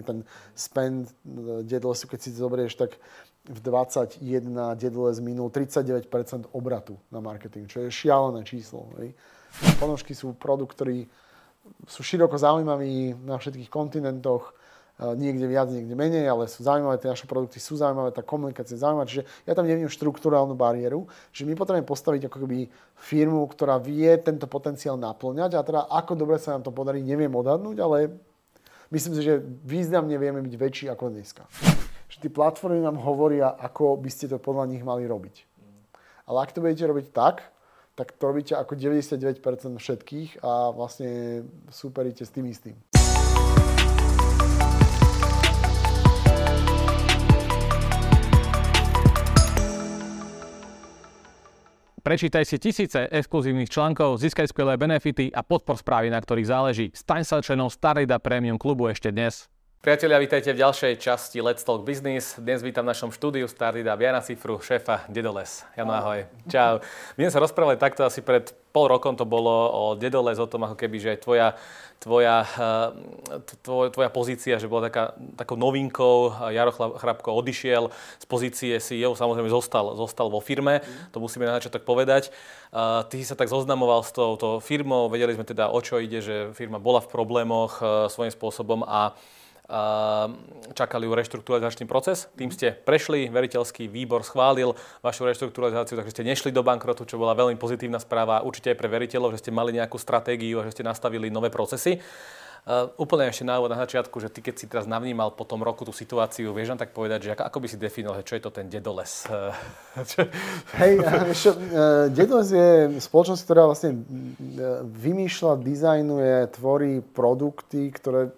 ten spend Deadlessu, keď si zoberieš, tak v 21 Deadless minul 39% obratu na marketing, čo je šialené číslo. Hej. Ponožky sú produkt, ktorý sú široko zaujímavý na všetkých kontinentoch, niekde viac, niekde menej, ale sú zaujímavé, tie naše produkty sú zaujímavé, tá komunikácia je zaujímavá, čiže ja tam nevidím štruktúrálnu bariéru, že my potrebujeme postaviť ako keby firmu, ktorá vie tento potenciál naplňať a teda ako dobre sa nám to podarí, neviem odhadnúť, ale myslím si, že významne vieme byť väčší ako dneska. Že tie platformy nám hovoria, ako by ste to podľa nich mali robiť. Ale ak to budete robiť tak, tak to robíte ako 99% všetkých a vlastne superíte s tým istým. Prečítaj si tisíce exkluzívnych článkov, získaj skvelé benefity a podpor správy, na ktorých záleží. Staň sa členom Starida Premium klubu ešte dnes. Priatelia, vítajte v ďalšej časti Let's Talk Business. Dnes vítam v našom štúdiu Starida Viana Cifru, šéfa Dedoles. Jano, ahoj. Čau. My sme sa rozprávali takto asi pred pol rokom to bolo o Dedoles, o tom ako keby, že tvoja, tvoja, eh, tvoj, tvoja pozícia, že bola taká, takou novinkou, Jaro Chrapko odišiel z pozície CEO, samozrejme zostal, zostal vo firme, to musíme na začiatok povedať. Uh, ty si sa tak zoznamoval s touto firmou, vedeli sme teda o čo ide, že firma bola v problémoch uh, svojím spôsobom a čakali ju reštrukturalizačný proces. Tým ste prešli, veriteľský výbor schválil vašu reštrukturalizáciu, takže ste nešli do bankrotu, čo bola veľmi pozitívna správa určite aj pre veriteľov, že ste mali nejakú stratégiu a že ste nastavili nové procesy. Uh, úplne ešte na na začiatku, že ty keď si teraz navnímal po tom roku tú situáciu, vieš nám tak povedať, že ako, ako by si definoval, čo je to ten dedoles? Hej, vieš uh, dedoles je spoločnosť, ktorá vlastne vymýšľa, dizajnuje, tvorí produkty, ktoré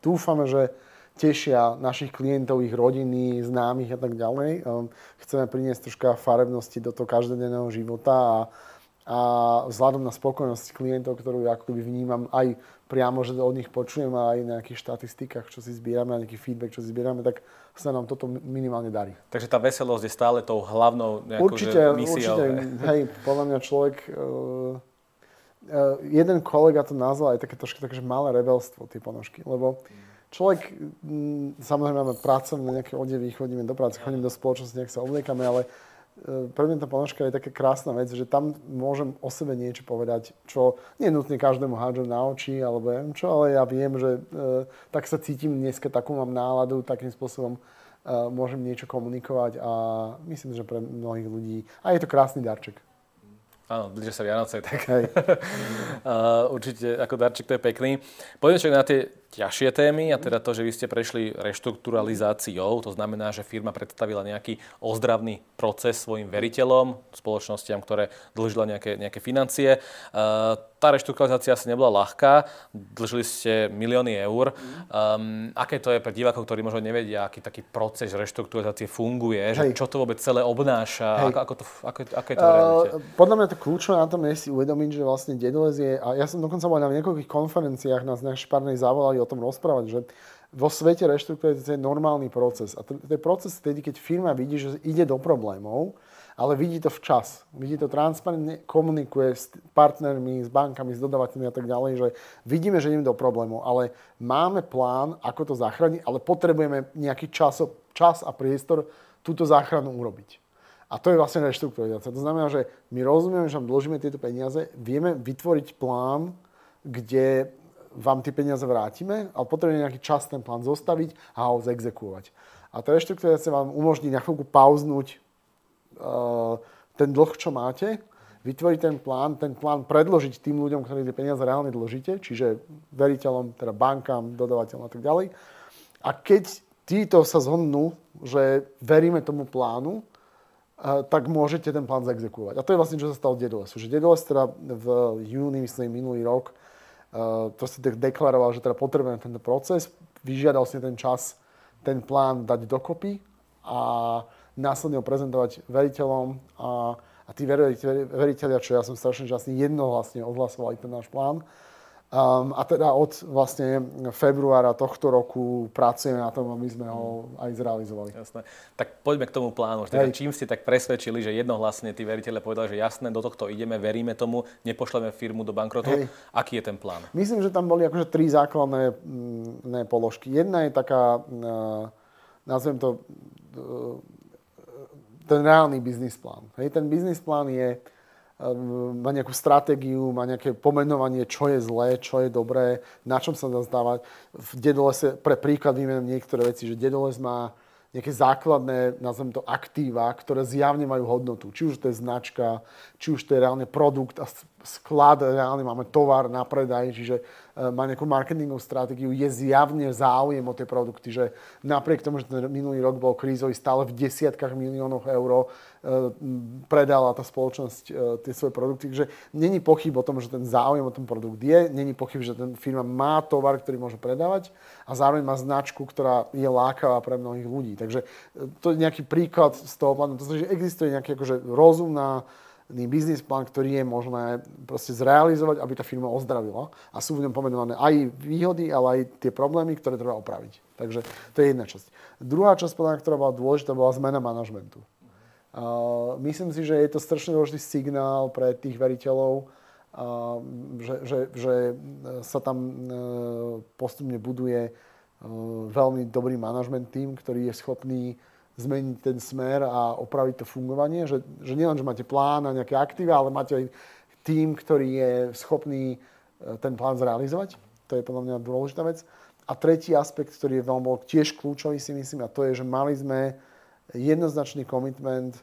dúfame, že tešia našich klientov, ich rodiny, známych a tak ďalej. Ehm, chceme priniesť troška farebnosti do toho každodenného života a, a vzhľadom na spokojnosť klientov, ktorú ja ako vnímam aj priamo, že od nich počujem a aj na nejakých štatistikách, čo si zbierame, a nejaký feedback, čo si zbierame, tak sa nám toto minimálne darí. Takže tá veselosť je stále tou hlavnou nejakou, určite, misiou. Určite, hej, podľa mňa človek... Uh, jeden kolega to nazval aj také trošku také, že malé rebelstvo, tie ponožky, lebo človek, mm, samozrejme máme pracovné nejaké odevy, chodíme do práce, chodíme do spoločnosti, nejak sa obliekame, ale e, pre mňa tá ponožka je taká krásna vec, že tam môžem o sebe niečo povedať, čo nie nutne každému hádžem na oči, alebo neviem čo, ale ja viem, že e, tak sa cítim dneska, takú mám náladu, takým spôsobom e, môžem niečo komunikovať a myslím, že pre mnohých ľudí, a je to krásny darček. Áno, blíže sa Vianoce, tak Hej. uh, určite ako darček to je pekný. Poďme na tie ťažšie témy a teda to, že vy ste prešli reštrukturalizáciou, to znamená, že firma predstavila nejaký ozdravný proces svojim veriteľom, spoločnostiam, ktoré dlžila nejaké, nejaké financie. Uh, tá reštrukturalizácia asi nebola ľahká, dlžili ste milióny eur. Um, aké to je pre divákov, ktorí možno nevedia, aký taký proces reštrukturalizácie funguje, že čo to vôbec celé obnáša, ako, ako, to, ako, ako je to uh, Podľa mňa to kľúčové na tom je si uvedomiť, že vlastne Dedoles je, a ja som dokonca bol na niekoľkých konferenciách, nás na Šparnej zavolali o tom rozprávať, že vo svete reštrukturalizácie je normálny proces. A to, to je proces vtedy, keď firma vidí, že ide do problémov, ale vidí to včas. Vidí to transparentne, komunikuje s partnermi, s bankami, s dodavateľmi a tak ďalej, že vidíme, že ideme do problémov, ale máme plán, ako to zachrániť, ale potrebujeme nejaký čas, čas a priestor túto záchranu urobiť. A to je vlastne reštrukturalizácia. To znamená, že my rozumieme, že dlžíme tieto peniaze, vieme vytvoriť plán, kde vám tie peniaze vrátime, ale potrebujeme nejaký čas ten plán zostaviť a ho zexekuovať. A tá reštrukturalizácia vám umožní na chvíľku pauznúť uh, ten dlh, čo máte, vytvoriť ten plán, ten plán predložiť tým ľuďom, ktorí tie peniaze reálne dlžíte, čiže veriteľom, teda bankám, dodavateľom a tak ďalej. A keď títo sa zhodnú, že veríme tomu plánu, uh, tak môžete ten plán zexekuovať. A to je vlastne, čo sa stalo Dedolesu. Že Dedoles teda v júni, myslím, minulý rok, Eh, to si deklaroval, že teda potrebujeme tento proces, vyžiadal si ten čas, ten plán dať dokopy a následne ho prezentovať veriteľom a, a tí veriteľia, čo ja som strašne šťastný, jednohlasne odhlasovali ten náš plán. Um, a teda od vlastne februára tohto roku pracujeme na tom, aby sme ho aj zrealizovali. Jasné. Tak poďme k tomu plánu. Teda, čím ste tak presvedčili, že jednohlasne tí veriteľe povedali, že jasné, do tohto ideme, veríme tomu, nepošleme firmu do bankrotu. Hej. Aký je ten plán? Myslím, že tam boli akože tri základné ne, položky. Jedna je taká, nazvem to, ten reálny biznis plán. Hej, ten biznis plán je, má nejakú stratégiu, má nejaké pomenovanie, čo je zlé, čo je dobré, na čom sa dá zdávať. V Dedolese, pre príklad vymenujem niektoré veci, že Dedoles má nejaké základné, nazvem to, aktíva, ktoré zjavne majú hodnotu. Či už to je značka, či už to je reálne produkt a sklad, reálne máme tovar na predaj, čiže má nejakú marketingovú stratégiu, je zjavne záujem o tie produkty, že napriek tomu, že ten minulý rok bol krízový, stále v desiatkách miliónoch eur e, predala tá spoločnosť e, tie svoje produkty. Takže není pochyb o tom, že ten záujem o ten produkt je, není pochyb, že ten firma má tovar, ktorý môže predávať a zároveň má značku, ktorá je lákavá pre mnohých ľudí. Takže to je nejaký príklad z toho plánu. To znamená, že existuje nejaká akože rozumná biznis plán, ktorý je možné proste zrealizovať, aby tá firma ozdravila. A sú v ňom pomenované aj výhody, ale aj tie problémy, ktoré treba opraviť. Takže to je jedna časť. Druhá časť ktorá bola dôležitá, bola zmena manažmentu. Uh, myslím si, že je to strašne dôležitý signál pre tých veriteľov, uh, že, že, že sa tam uh, postupne buduje veľmi dobrý manažment tým, ktorý je schopný zmeniť ten smer a opraviť to fungovanie. Že, že nielen, že máte plán a nejaké aktíva, ale máte aj tým, ktorý je schopný e, ten plán zrealizovať. To je podľa mňa dôležitá vec. A tretí aspekt, ktorý je veľmi bol tiež kľúčový si myslím, a to je, že mali sme jednoznačný komitment e,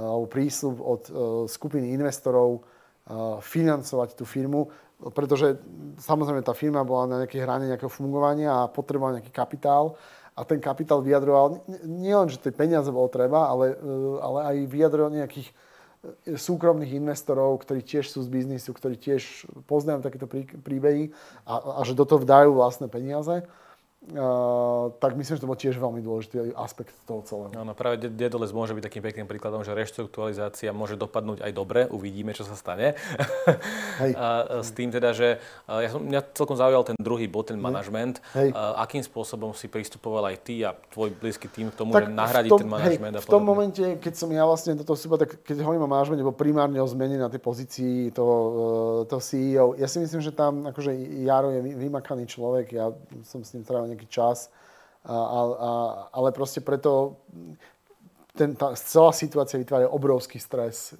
alebo prísľub od e, skupiny investorov financovať tú firmu, pretože samozrejme tá firma bola na nejakej hrane nejakého fungovania a potrebovala nejaký kapitál a ten kapitál vyjadroval, nielen, že tie peniaze bolo treba, ale, e, ale aj vyjadroval nejakých e, súkromných investorov, ktorí tiež sú z biznisu, ktorí tiež poznajú takéto príbehy a, a že do toho vdajú vlastné peniaze. Uh, tak myslím, že to bol tiež veľmi dôležitý aspekt toho celého. No, no práve Dedoles môže byť takým pekným príkladom, že reštrukturalizácia môže dopadnúť aj dobre, uvidíme, čo sa stane. Hej. A s tým teda, že ja som, mňa celkom zaujal ten druhý bod, ten manažment. Akým spôsobom si pristupoval aj ty a tvoj blízky tým k tomu, tak že nahradiť tom, ten manažment hej, a V tom momente, keď som ja vlastne do toho vstúpal, tak keď hovorím o manažmente, bol primárne o zmene na tej pozícii toho, e, toho CEO. Ja si myslím, že tam akože Jaro je vymakaný človek, ja som s ním trávil nejaký čas, a, a, ale proste preto ten, tá celá situácia vytvára obrovský stres.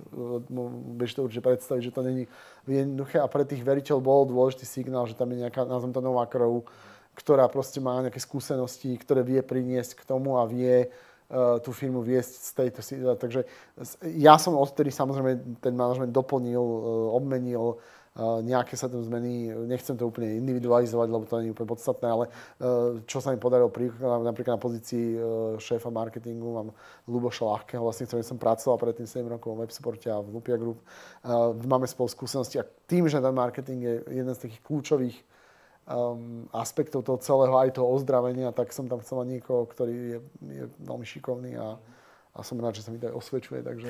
Bež to určite predstaviť, že to není jednoduché a pre tých veriteľov bol dôležitý signál, že tam je nejaká, nazvem to nová krv, ktorá proste má nejaké skúsenosti, ktoré vie priniesť k tomu a vie uh, tú firmu viesť z tejto situácie. Takže ja som odtedy samozrejme ten manažment doplnil, uh, obmenil, nejaké sa tam zmeny, nechcem to úplne individualizovať, lebo to nie je úplne podstatné, ale e, čo sa mi podarilo napríklad na pozícii e, šéfa marketingu, mám Luboša Ľahkého, vlastne, ktorým som pracoval predtým 7 rokov v WebSupporte a v Lupia Group. E, máme spolu skúsenosti a tým, že ten marketing je jeden z takých kľúčových um, aspektov toho celého, aj toho ozdravenia, tak som tam chcel niekoho, ktorý je, je veľmi šikovný a, a som rád, že sa mi to aj osvedčuje. Takže...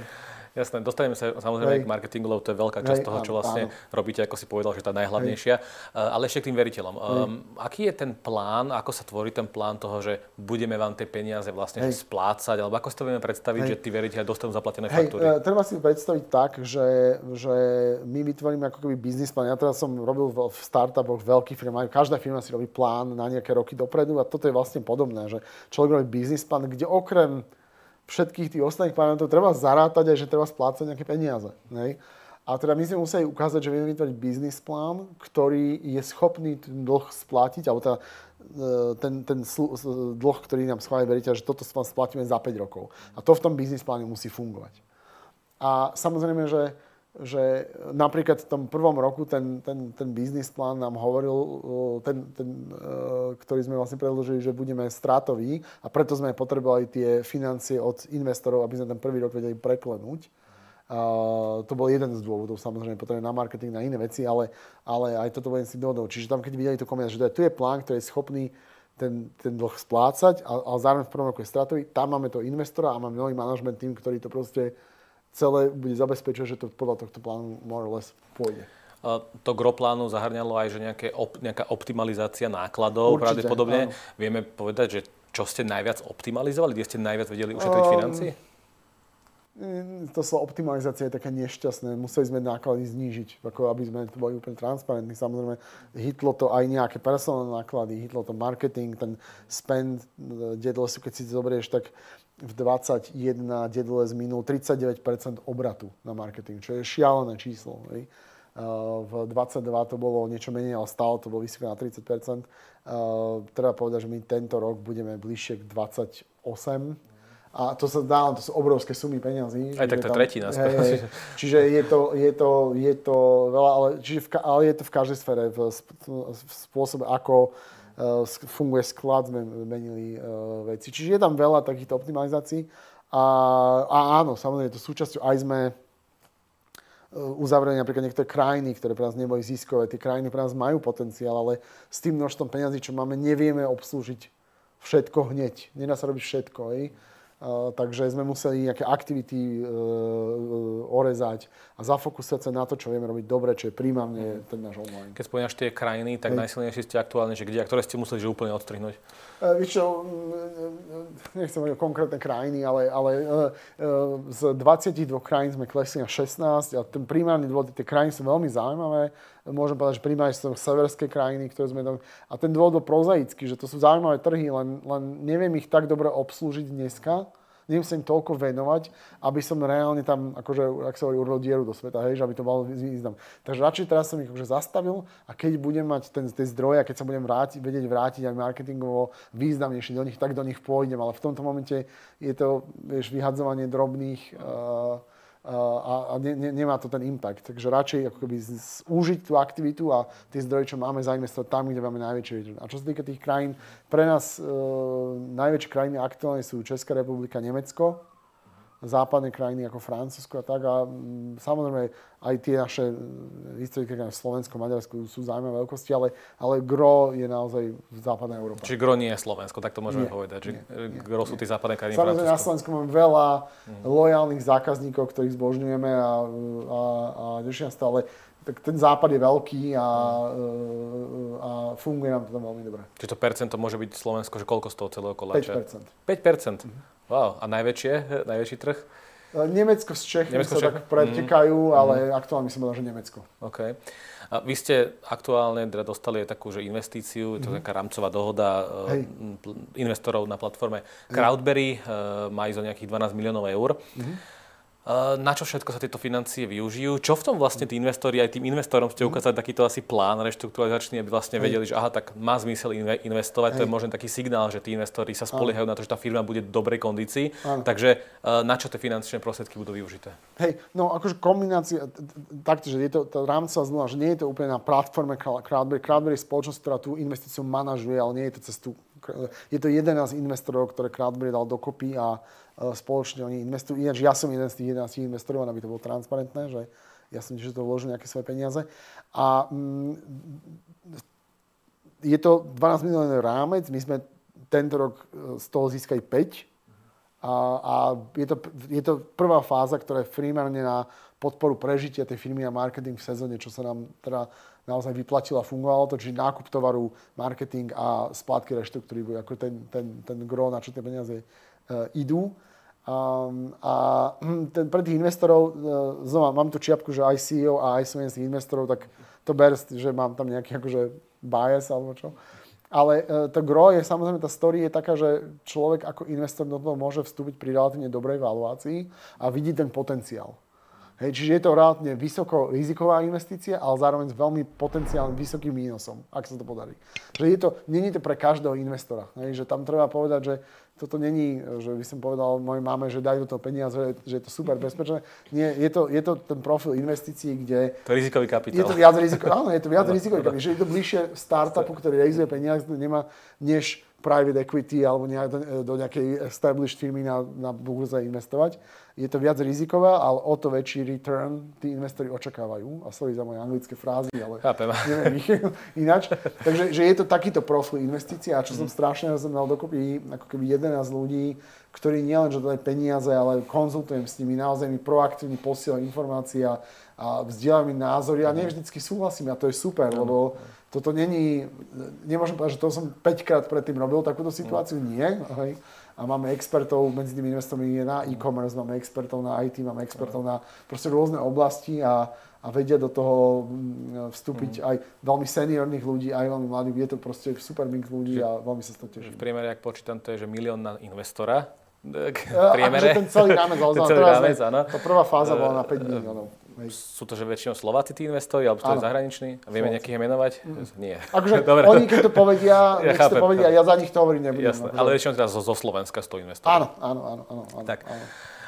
Jasné, dostaneme sa samozrejme Hej. k marketingu, lebo to je veľká časť Hej, toho, čo vlastne áno. robíte, ako si povedal, že tá najhlavnejšia. Hej. Eh, ale ešte k tým veriteľom. Um, aký je ten plán, ako sa tvorí ten plán toho, že budeme vám tie peniaze vlastne Hej. splácať, alebo ako si to vieme predstaviť, Hej. že tí veriteľe dostanú zaplatené Hej, faktúry? Uh, treba si predstaviť tak, že, že my vytvoríme ako keby biznis plán. Ja teraz som robil v startupoch veľkých firmách, každá firma si robí plán na nejaké roky dopredu a toto je vlastne podobné, že človek robí biznis plán, kde okrem všetkých tých ostatných plánov treba zarátať aj, že treba splácať nejaké peniaze. Nej? A teda my sme museli ukázať, že vieme vytvoriť biznis plán, ktorý je schopný ten dlh splatiť, alebo teda e, ten, ten dlh, ktorý nám schváli veriteľ, že toto splatíme za 5 rokov. A to v tom biznis pláne musí fungovať. A samozrejme, že že napríklad v tom prvom roku ten, ten, ten biznis plán nám hovoril, ten, ten, e, ktorý sme vlastne predložili, že budeme stratoví a preto sme potrebovali tie financie od investorov, aby sme ten prvý rok vedeli preklenúť. Uh, to bol jeden z dôvodov, samozrejme, potrebujeme na marketing, na iné veci, ale, ale aj toto bol jeden z dôvodov. Čiže tam, keď videli to komentář, že tu je plán, ktorý je schopný ten, ten dlh splácať, ale zároveň v prvom roku je stratový, tam máme to investora a máme nový manažment tým, ktorý to proste celé bude zabezpečovať, že to podľa tohto plánu more or less pôjde. to gro plánu zahrňalo aj, že nejaké op, nejaká optimalizácia nákladov, Určite, pravdepodobne. Áno. Vieme povedať, že čo ste najviac optimalizovali, kde ste najviac vedeli ušetriť um, financie? To slovo optimalizácia je také nešťastné. Museli sme náklady znížiť, ako aby sme to boli úplne transparentní. Samozrejme, hitlo to aj nejaké personálne náklady, hitlo to marketing, ten spend, Dedles, keď si to zoberieš, tak v 21 Dedles minul 39% obratu na marketing, čo je šialené číslo. Hej. V 22 to bolo niečo menej, ale stále to bolo vysoko na 30%. Treba povedať, že my tento rok budeme bližšie k 28 a to sa dá, to sú obrovské sumy peňazí. Aj tak to je tretina. Hej, hej, čiže je to, je, to, je to veľa, ale, čiže v, ale je to v každej sfere. V, v spôsobe, ako funguje sklad, sme menili uh, veci. Čiže je tam veľa takýchto optimalizácií. A, a áno, samozrejme, to súčasťou. Aj sme uh, uzavreli napríklad niektoré krajiny, ktoré pre nás neboli ziskové. Tie krajiny pre nás majú potenciál, ale s tým množstvom peňazí, čo máme, nevieme obslúžiť všetko hneď. Nedá sa robiť všetko. Hej takže sme museli nejaké aktivity e, e, orezať a zafokusovať sa na to, čo vieme robiť dobre, čo je príjmavne ten náš online. Keď spomínaš tie krajiny, tak Hej. najsilnejšie ste aktuálne, že kde a ktoré ste museli že úplne odstrihnúť? E, víš čo, nechcem hovoriť o konkrétne krajiny, ale, ale z 22 krajín sme klesli na 16 a ten primárny dôvod, tie krajiny sú veľmi zaujímavé. Môžem povedať, že primárne sú severské krajiny, ktoré sme tam... A ten dôvod bol prozaický, že to sú zaujímavé trhy, len, len neviem ich tak dobre obslúžiť dneska, im toľko venovať, aby som reálne tam, akože, ak sa hovorí, urobil dieru do sveta, hej, že aby to malo význam. Takže radšej teraz som ich akože zastavil a keď budem mať ten, tie zdroje a keď sa budem vrátiť, vedieť vrátiť aj marketingovo významnejšie do nich, tak do nich pôjdem. Ale v tomto momente je to, vieš, vyhadzovanie drobných uh, a, a ne, ne, nemá to ten impact. Takže radšej ako keby zúžiť tú aktivitu a tie zdroje, čo máme, zainvestovať tam, kde máme najväčšie return. A čo sa týka tých krajín, pre nás e, najväčšie krajiny aktuálne sú Česká republika, Nemecko, západné krajiny ako Francúzsko a tak. A mm, samozrejme aj tie naše mm, historické krajiny, Slovensko, Maďarsko sú zaujímavé veľkosti, ale, ale gro je naozaj v západnej Európe. Čiže gro nie je Slovensko, tak to môžeme nie, povedať. Že nie, gro nie, sú tie západné krajiny Samozrejme na Slovensku máme veľa mm. lojálnych zákazníkov, ktorých zbožňujeme a, a, a teším stále tak ten západ je veľký a, a funguje nám to tam veľmi dobre. Čiže to percento môže byť Slovensko, že koľko z toho celého koláča? 5%. 5%? Mm-hmm. Wow. A najväčšie, najväčší trh? E, Nemecko s Čechmi Nemecko sa tak pretekajú, mm. ale mm. aktuálne myslím, že Nemecko. OK. A vy ste aktuálne teda dostali aj takú že investíciu, je to mm. taká rámcová dohoda e, Hej. investorov na platforme Crowdberry, Hej. má ísť o nejakých 12 miliónov eur. Mm. Eh, na čo všetko sa tieto financie využijú? Čo v tom vlastne tí investori, aj tým investorom ste ukázali takýto asi plán reštrukturalizačný, aby vlastne vedeli, že aha, tak má zmysel investovať, Hej. to je možno taký signál, že tí investori sa spoliehajú na to, že tá firma bude v dobrej kondícii. Áno. Takže eh, na čo tie finančné prostriedky budú využité? Hej, no akože kombinácia, takto, že je to tá rámcová zmluva, že nie je to úplne na platforme Crowdberry. Crowdberry je spoločnosť, ktorá tú investíciu manažuje, ale nie je to cez tú je to 11 investorov, ktoré Crowdberry dal dokopy a spoločne oni investujú. Ináč ja som jeden z tých 11 investorov, aby to bolo transparentné, že ja som tiež to vložil nejaké svoje peniaze. A mm, je to 12 miliónový rámec, my sme tento rok e, z toho získali 5. A, a je, to, je to prvá fáza, ktorá je primárne na podporu prežitia tej firmy a marketing v sezóne, čo sa nám teda naozaj vyplatilo a fungovalo to, čiže nákup tovaru, marketing a splátky reštruktúry, ako ten, ten, ten gro, na čo tie peniaze uh, idú. Um, a hm, ten, pre tých investorov, uh, znova mám tu čiapku, že aj CEO a aj som jeden z tých investorov, tak to ber, že mám tam nejaký akože bias alebo čo. Ale uh, to gro je, samozrejme, tá story je taká, že človek ako investor do toho môže vstúpiť pri relatívne dobrej valuácii a vidí ten potenciál. Hej, čiže je to relatívne vysoko riziková investícia, ale zároveň s veľmi potenciálnym vysokým mínusom, ak sa to podarí. Že je to, není to pre každého investora. Hej, že tam treba povedať, že toto není, že by som povedal mojej mame, že daj do toho peniaze, že je to super bezpečné. Nie, je to, je to ten profil investícií, kde... To je rizikový kapitál. Je to viac riziko, áno, je to viac rizikový kapitál. Že je to bližšie startupu, ktorý realizuje peniaze, nemá, než private equity alebo nejak do, do nejakej established firmy na, na burze investovať. Je to viac rizikové, ale o to väčší return tí investori očakávajú. A sorry za moje anglické frázy, ale Chápem. neviem ich ináč. Takže že je to takýto profil investícií a čo som strašne mal dokopy ako keby 11 ľudí, ktorí nielen, že dajú peniaze, ale konzultujem s nimi, naozaj mi proaktívne posielajú informácie a, vzdielajú mi názory a nie vždycky súhlasím a to je super, lebo toto není, nemôžem povedať, že to som 5 krát predtým robil takúto situáciu, nie. Hej. A máme expertov medzi tými investormi na e-commerce, máme expertov na IT, máme expertov na proste rôzne oblasti a, a vedia do toho mm, vstúpiť mm. aj veľmi seniorných ľudí, aj veľmi mladých. Je to proste super mix ľudí a veľmi sa z toho teším. V priemere, ak počítam, to je, že milión na investora. V priemere. Akože ten celý rámec, ten celý rámec, áno. Tá prvá fáza bola na 5 miliónov. Sú to že väčšinou Slováci tí investori, alebo to je zahraniční? A vieme nejakých menovať? Mm. Nie. Akože Dobre. oni keď to povedia, ja nech chápem, to povedia, ja za nich to hovoriť nebudem. Jasné, akože... ale väčšinou teraz zo, zo Slovenska z toho investora. Áno, áno, áno. áno, áno tak. Áno.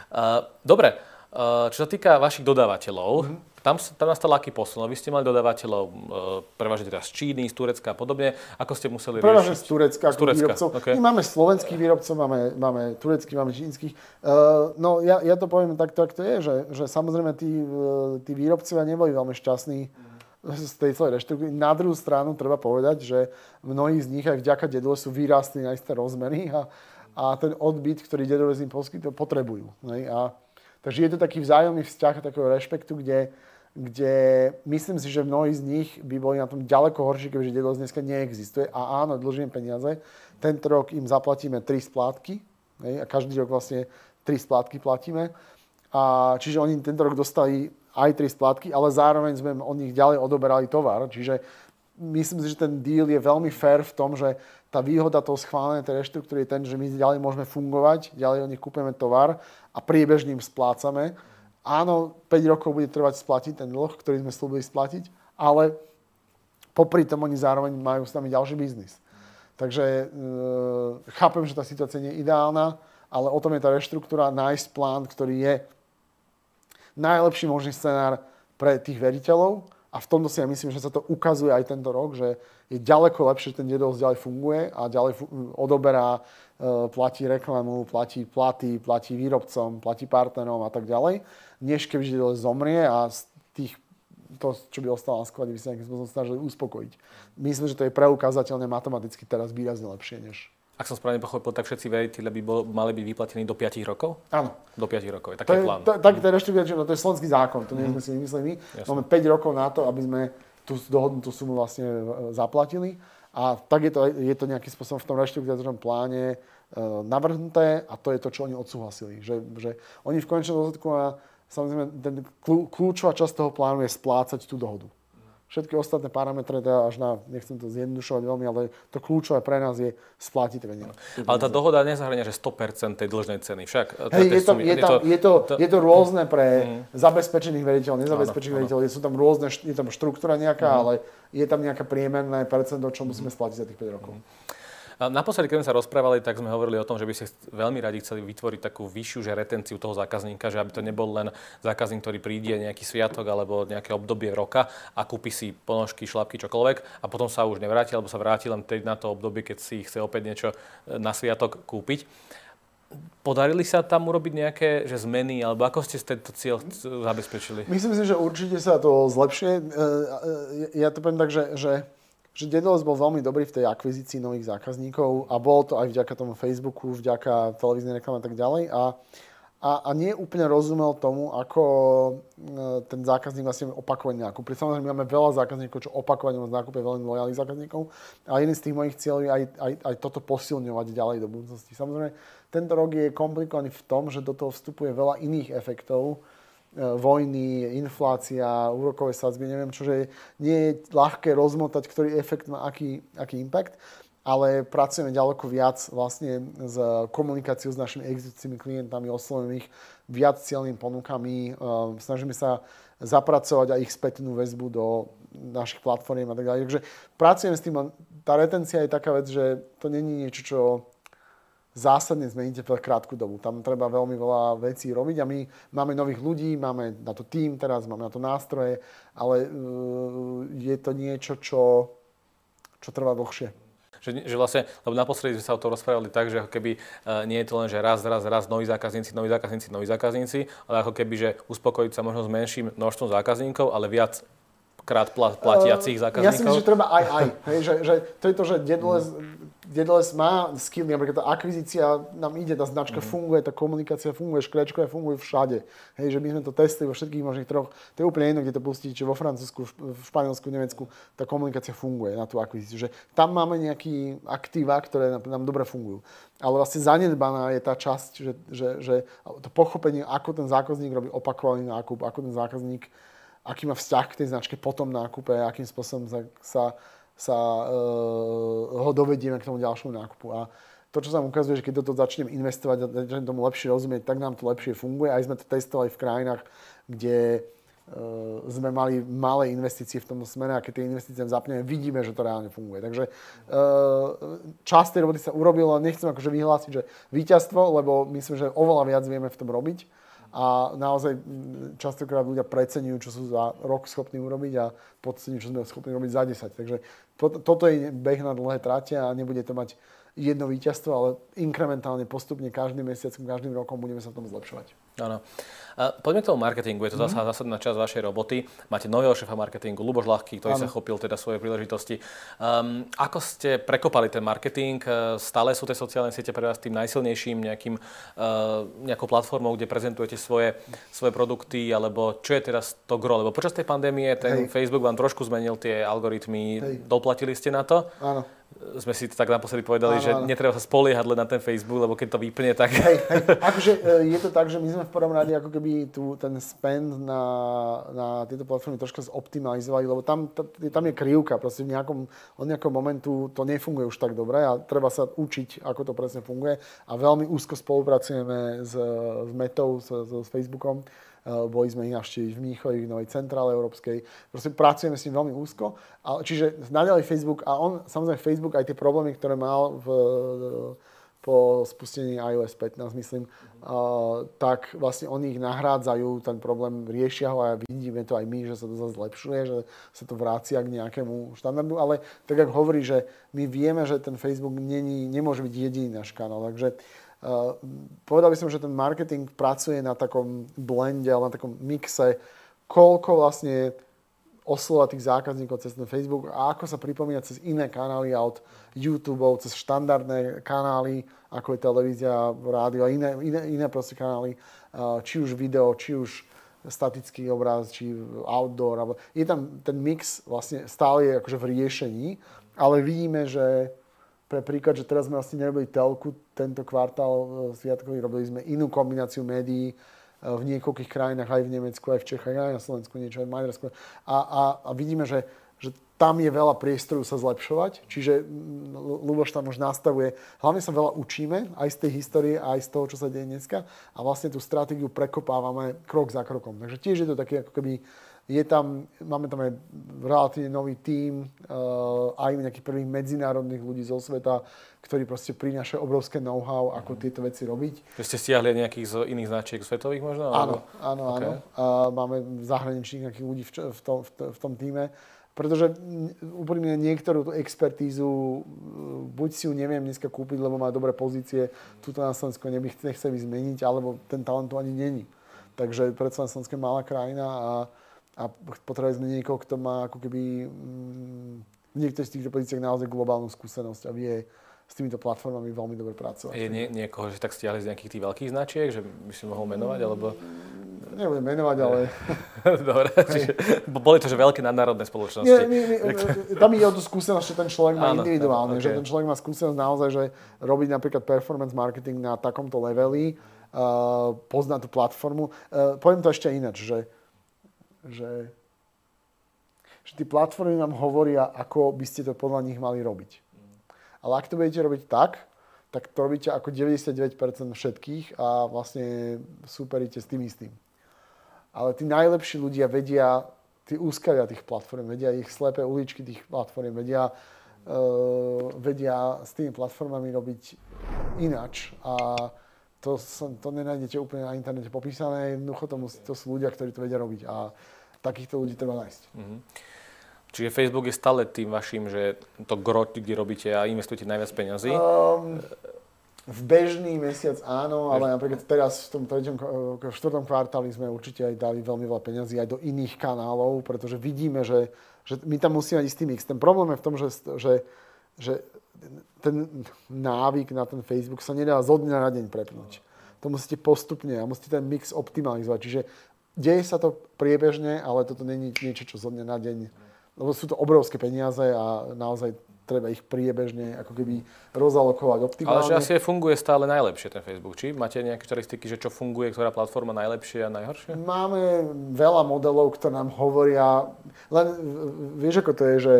Uh, dobre, uh, čo sa týka vašich dodávateľov, mm-hmm tam, tam nastal aký posun? Vy ste mali dodávateľov e, prevažne teraz z Číny, z Turecka a podobne. Ako ste museli prevažne riešiť? z Turecka, z Turecka. výrobcov. Okay. My máme slovenských výrobcov, máme, máme tureckých, máme čínskych. Uh, no ja, ja to poviem takto, ak to je, že, že samozrejme tí, e, tí výrobcovia neboli veľmi šťastní z tej celej reštruktúry. Na druhú stranu treba povedať, že mnohí z nich aj vďaka dedole sú vyrástli na isté rozmery a, a ten odbyt, ktorý dedole z im poskytuje, potrebujú. Ne? A, takže je to taký vzájomný vzťah takého rešpektu, kde, kde myslím si, že mnohí z nich by boli na tom ďaleko horšie, keďže Dedos dneska neexistuje. A áno, dlžíme peniaze. Tento rok im zaplatíme 3 splátky. Hej, a každý rok vlastne 3 splátky platíme. A, čiže oni tento rok dostali aj 3 splátky, ale zároveň sme od nich ďalej odoberali tovar. Čiže myslím si, že ten deal je veľmi fair v tom, že tá výhoda toho schválenej tej reštruktúry je ten, že my ďalej môžeme fungovať, ďalej od nich kúpeme tovar a priebežne im splácame áno, 5 rokov bude trvať splatiť ten dlh, ktorý sme slúbili splatiť, ale popri tom oni zároveň majú s nami ďalší biznis. Takže e, chápem, že tá situácia nie je ideálna, ale o tom je tá reštruktúra, nájsť plán, ktorý je najlepší možný scenár pre tých veriteľov a v tomto si ja myslím, že sa to ukazuje aj tento rok, že je ďaleko lepšie, že ten dedovz ďalej funguje a ďalej odoberá, e, platí reklamu, platí platy, platí výrobcom, platí partnerom a tak ďalej než žiteľ zomrie a z tých to, čo by ostalo na sklade, by sa nejakým spôsobom snažili uspokojiť. Myslím, že to je preukázateľne matematicky teraz výrazne lepšie, než... Ak som správne pochopil, tak všetci veriteľe by bol, mali byť vyplatení do 5 rokov? Áno. Do 5 rokov, je taký to plán. To, tak, to, je, no, to je slovenský zákon, to nie sme si vymysleli my. Máme 5 rokov na to, aby sme tú dohodnutú sumu vlastne e, zaplatili. A tak je to, je to nejakým spôsobom v tom reštruktúrnom pláne uh, navrhnuté a to je to, čo oni odsúhlasili. Že, že oni v konečnom dôsledku Samozrejme, ten kľúčová časť toho plánu je splácať tú dohodu. Všetky ostatné parametre, teda až na, nechcem to zjednodušovať veľmi, ale to kľúčové pre nás je splatiť peniaze. Ale tá dohoda nezahrania, že 100% tej dlžnej ceny. Však Hej, je, to, je, tam, je, to, je to rôzne pre mm. zabezpečených veriteľov, nezabezpečených veriteľov. Sú tam rôzne, je tam štruktúra nejaká, mm. ale je tam nejaké priemerné percento, čo musíme splatiť za tých 5 rokov. Mm. Naposledy, keď sme sa rozprávali, tak sme hovorili o tom, že by ste veľmi radi chceli vytvoriť takú vyššiu že retenciu toho zákazníka, že aby to nebol len zákazník, ktorý príde nejaký sviatok alebo nejaké obdobie roka a kúpi si ponožky, šlapky, čokoľvek a potom sa už nevráti alebo sa vráti len na to obdobie, keď si chce opäť niečo e, na sviatok kúpiť. Podarili sa tam urobiť nejaké že zmeny, alebo ako ste tento cieľ zabezpečili? Myslím si, že určite sa to zlepšuje. E, e, ja to poviem tak, že, že že Dedelos bol veľmi dobrý v tej akvizícii nových zákazníkov a bolo to aj vďaka tomu Facebooku, vďaka televíznej reklame a tak ďalej. A, a, a nie úplne rozumel tomu, ako e, ten zákazník vlastne opakovane nakúpi. Samozrejme, máme veľa zákazníkov, čo opakovane nakúpia veľmi lojálnych zákazníkov. A jeden z tých mojich cieľov je aj, aj, aj toto posilňovať ďalej do budúcnosti. Samozrejme, tento rok je komplikovaný v tom, že do toho vstupuje veľa iných efektov, vojny, inflácia, úrokové sadzby, neviem čo, že nie je ľahké rozmotať, ktorý efekt má aký, aký impact, ale pracujeme ďaleko viac vlastne s komunikáciou s našimi existujúcimi klientami, oslovujeme ich viac cieľnými ponukami, e, snažíme sa zapracovať aj ich spätnú väzbu do našich platform a tak ďalej. Takže pracujeme s tým, tá retencia je taká vec, že to není niečo, čo zásadne zmeníte v krátku dobu. Tam treba veľmi veľa vecí robiť a my máme nových ľudí, máme na to tým teraz, máme na to nástroje, ale uh, je to niečo, čo, čo trvá dlhšie. Že Že, vlastne, lebo naposledy sme sa o tom rozprávali tak, že ako keby uh, nie je to len, že raz, raz, raz noví zákazníci, noví zákazníci, noví zákazníci, ale ako keby, že uspokojiť sa možno s menším množstvom zákazníkov, ale viac krát platiacich zákazníkov? Ja si myslím, že treba aj aj. Hej, že, že to je to, že Deadless, Deadless má skill, napríklad tá akvizícia nám ide, tá značka mm. funguje, tá komunikácia funguje, škrečkové funguje všade. Hej, že my sme to testili vo všetkých možných troch. To je úplne jedno, kde to pustíte, či vo Francúzsku, v Španielsku, v Nemecku, tá komunikácia funguje na tú akvizíciu. Že tam máme nejaký aktíva, ktoré nám, nám dobre fungujú. Ale vlastne zanedbaná je tá časť, že, že, že to pochopenie, ako ten zákazník robí opakovaný nákup, ako ten zákazník aký má vzťah k tej značke po tom nákupe, akým spôsobom sa, sa, sa uh, ho dovedieme k tomu ďalšiemu nákupu. A to, čo sa ukazuje, že keď do toho začneme investovať a začneme tomu lepšie rozumieť, tak nám to lepšie funguje. Aj sme to testovali v krajinách, kde uh, sme mali malé investície v tomto smere a keď tie investície zapneme, vidíme, že to reálne funguje. Takže uh, časť tej roboty sa urobilo, nechcem akože vyhlásiť, že víťazstvo, lebo myslím, že oveľa viac vieme v tom robiť a naozaj častokrát ľudia preceňujú, čo sú za rok schopní urobiť a podceňujú, čo sme schopní robiť za 10. Takže to, toto je beh na dlhé trate a nebude to mať jedno víťazstvo, ale inkrementálne postupne každým mesiacom, každým rokom budeme sa v tom zlepšovať. Áno. A poďme k tomu marketingu, je to zase mm. zásadná časť vašej roboty. Máte nového šéfa marketingu, Luboš Ľahký, ktorý ano. sa chopil teda svoje príležitosti. Um, ako ste prekopali ten marketing? E, stále sú tie sociálne siete pre vás tým najsilnejším nejakým, uh, nejakou platformou, kde prezentujete svoje, svoje produkty, alebo čo je teraz to gro? Lebo počas tej pandémie ten Hej. Facebook vám trošku zmenil tie algoritmy. Hej. Doplatili ste na to? Áno sme si tak naposledy povedali, áno, že áno. netreba sa spoliehať len na ten Facebook, lebo keď to vypne, tak... Hej, hej. Akože e, je to tak, že my sme v prvom rade ako keby tu, ten spend na, na tieto platformy troška zoptimalizovali, lebo tam, tam je krivka, proste v nejakom, od nejakom momentu to nefunguje už tak dobre a treba sa učiť, ako to presne funguje a veľmi úzko spolupracujeme s, s Metou, s, s Facebookom, boli sme ich navštíviť v Mníchovi, v Novej centrále európskej. Proste pracujeme s ním veľmi úzko. A, čiže naďalej Facebook a on, samozrejme Facebook aj tie problémy, ktoré mal v, po spustení iOS 15, myslím, uh, tak vlastne oni ich nahrádzajú, ten problém riešia ho a vidíme to aj my, že sa to zase zlepšuje, že sa to vrácia k nejakému štandardu, ale tak ako hovorí, že my vieme, že ten Facebook není, nemôže byť jediný náš kanál, takže Uh, povedal by som, že ten marketing pracuje na takom blende, ale na takom mixe, koľko vlastne oslova tých zákazníkov cez ten Facebook a ako sa pripomína cez iné kanály od YouTube, cez štandardné kanály, ako je televízia, rádio a iné, iné, iné proste kanály, uh, či už video, či už statický obraz, či outdoor. Alebo je tam ten mix vlastne stále akože v riešení, ale vidíme, že pre príklad, že teraz sme vlastne nerobili telku tento kvartál e, sviatkový, robili sme inú kombináciu médií e, v niekoľkých krajinách, aj v Nemecku, aj v Čechách, aj na Slovensku, niečo aj v Maďarsku. A, a, a vidíme, že, že tam je veľa priestoru sa zlepšovať, čiže Luboš tam už nastavuje. Hlavne sa veľa učíme, aj z tej histórie, aj z toho, čo sa deje dneska a vlastne tú stratégiu prekopávame krok za krokom. Takže tiež je to také ako keby je tam, máme tam aj relatívne nový tím, uh, aj nejakých prvých medzinárodných ľudí zo sveta, ktorí proste prinášajú obrovské know-how, ako mm. tieto veci robiť. Že ste stiahli nejakých z iných značiek svetových možno? Áno, áno, okay. áno. Uh, máme zahraničných nejakých ľudí v, v, tom, v, v tom týme. Pretože úprimne niektorú tú expertízu, buď si ju neviem dneska kúpiť, lebo má dobré pozície, túto na Slovensku nechce zmeniť, alebo ten talent tu ani není. Takže predsa Slovensko je malá krajina a a potrebovali sme niekoho, kto má ako keby mm, v niektorých z týchto pozíciách naozaj globálnu skúsenosť a vie s týmito platformami veľmi dobre pracovať. Je nie, niekoho, že tak stiahli z nejakých tých veľkých značiek, že by si mohol menovať, alebo... Nebudem menovať, ale... Dobre, čiže boli to, že veľké nadnárodné spoločnosti. Nie, nie, nie, tam ide o tú skúsenosť, že ten človek má áno, individuálne, okay. že ten človek má skúsenosť naozaj, že robiť napríklad performance marketing na takomto leveli, uh, pozná tú platformu. Uh, poviem to ešte ináč, že že, že tie platformy nám hovoria, ako by ste to podľa nich mali robiť. Ale ak to budete robiť tak, tak to robíte ako 99% všetkých a vlastne superíte s tým istým. Ale tí najlepší ľudia vedia tí úskalia tých platform, vedia ich slepé uličky tých platform, vedia, uh, vedia s tými platformami robiť inač. A to, to nenájdete úplne na internete popísané, jednoducho to, musí, to sú ľudia, ktorí to vedia robiť a takýchto ľudí treba nájsť. Mm-hmm. Čiže Facebook je stále tým vašim, že to gro, kde robíte a investujete najviac peniazy? Um, v bežný mesiac áno, ale napríklad teraz v tom treťom, štvrtom kvartáli sme určite aj dali veľmi veľa peniazy aj do iných kanálov, pretože vidíme, že, že my tam musíme mať istý mix. Ten problém je v tom, že, že, že ten návyk na ten Facebook sa nedá zo dňa na deň prepnúť. To musíte postupne a musíte ten mix optimalizovať. Čiže deje sa to priebežne, ale toto není niečo, čo zo dňa na deň lebo sú to obrovské peniaze a naozaj treba ich priebežne ako keby rozalokovať optimálne. Ale že asi funguje stále najlepšie ten Facebook, či? Máte nejaké štatistiky, že čo funguje, ktorá platforma najlepšie a najhoršie? Máme veľa modelov, ktoré nám hovoria, len vieš ako to je, že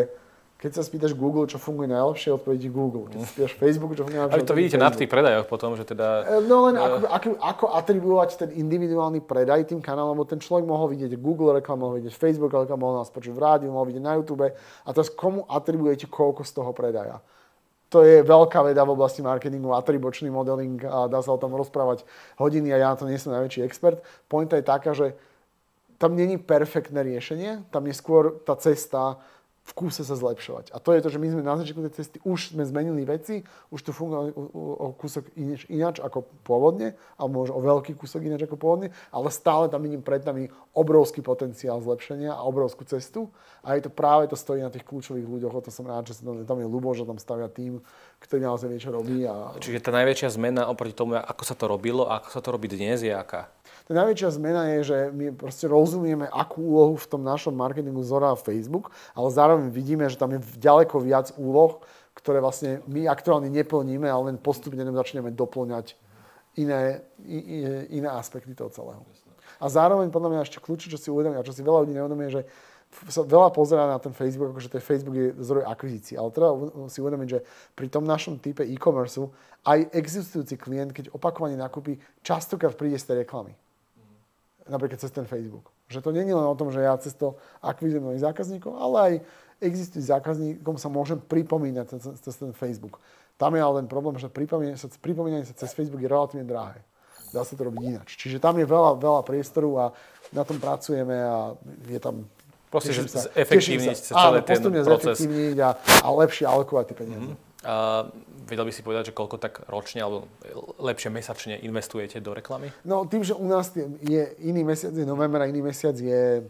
keď sa spýtaš Google, čo funguje najlepšie, odpovedí Google. Keď sa spýtaš Facebook, čo funguje najlepšie, Ale to vidíte na tých predajoch potom, že teda... E, no len ako, ako, ako atribuovať ten individuálny predaj tým kanálom, lebo ten človek mohol vidieť Google reklamu, mohol vidieť Facebook reklamu, mohol nás počuť v rádiu, mohol vidieť na YouTube. A teraz komu atribujete koľko z toho predaja? To je veľká veda v oblasti marketingu, atribučný modeling a dá sa o tom rozprávať hodiny a ja na to nie som najväčší expert. Pointa je taká, že tam není perfektné riešenie, tam je skôr tá cesta v kúse sa zlepšovať. A to je to, že my sme na začiatku tej cesty už sme zmenili veci, už tu fungovali o, kúsok ináč, ináč ako pôvodne, alebo možno o veľký kúsok ináč ako pôvodne, ale stále tam vidím pred nami obrovský potenciál zlepšenia a obrovskú cestu. A je to práve to stojí na tých kľúčových ľuďoch, o to som rád, že tam, tam je Lubo, že tam stavia tým, ktorý naozaj vie, čo robí. A... Čiže tá najväčšia zmena oproti tomu, ako sa to robilo a ako sa to robí dnes, je aká? Tá najväčšia zmena je, že my proste rozumieme, akú úlohu v tom našom marketingu zorá Facebook, ale zároveň vidíme, že tam je ďaleko viac úloh, ktoré vlastne my aktuálne neplníme, ale len postupne začneme doplňať iné, iné aspekty toho celého. A zároveň podľa mňa ešte kľúči, čo si uvedomí a čo si veľa ľudí neuvedomuje, že sa veľa pozerá na ten Facebook, akože ten Facebook je zdroj akvizícií. Ale treba si uvedomiť, že pri tom našom type e-commerce aj existujúci klient, keď opakovane nakúpi, častokrát príde z tej reklamy napríklad cez ten Facebook. Že to nie je len o tom, že ja cez to akvizujem nových zákazníkov, ale aj existuje zákazníkom sa môžem pripomínať cez, cez ten Facebook. Tam je ale ten problém, že pripomínanie sa, pripomínanie sa cez Facebook je relatívne drahé. Dá sa to robiť ináč. Čiže tam je veľa, veľa priestoru a na tom pracujeme a je tam Proste, že zefektívniť celý ten proces. a, a lepšie alokovať tie peniaze. Mm-hmm. A vedel by si povedať, že koľko tak ročne alebo lepšie mesačne investujete do reklamy? No tým, že u nás je iný mesiac je november a iný mesiac je,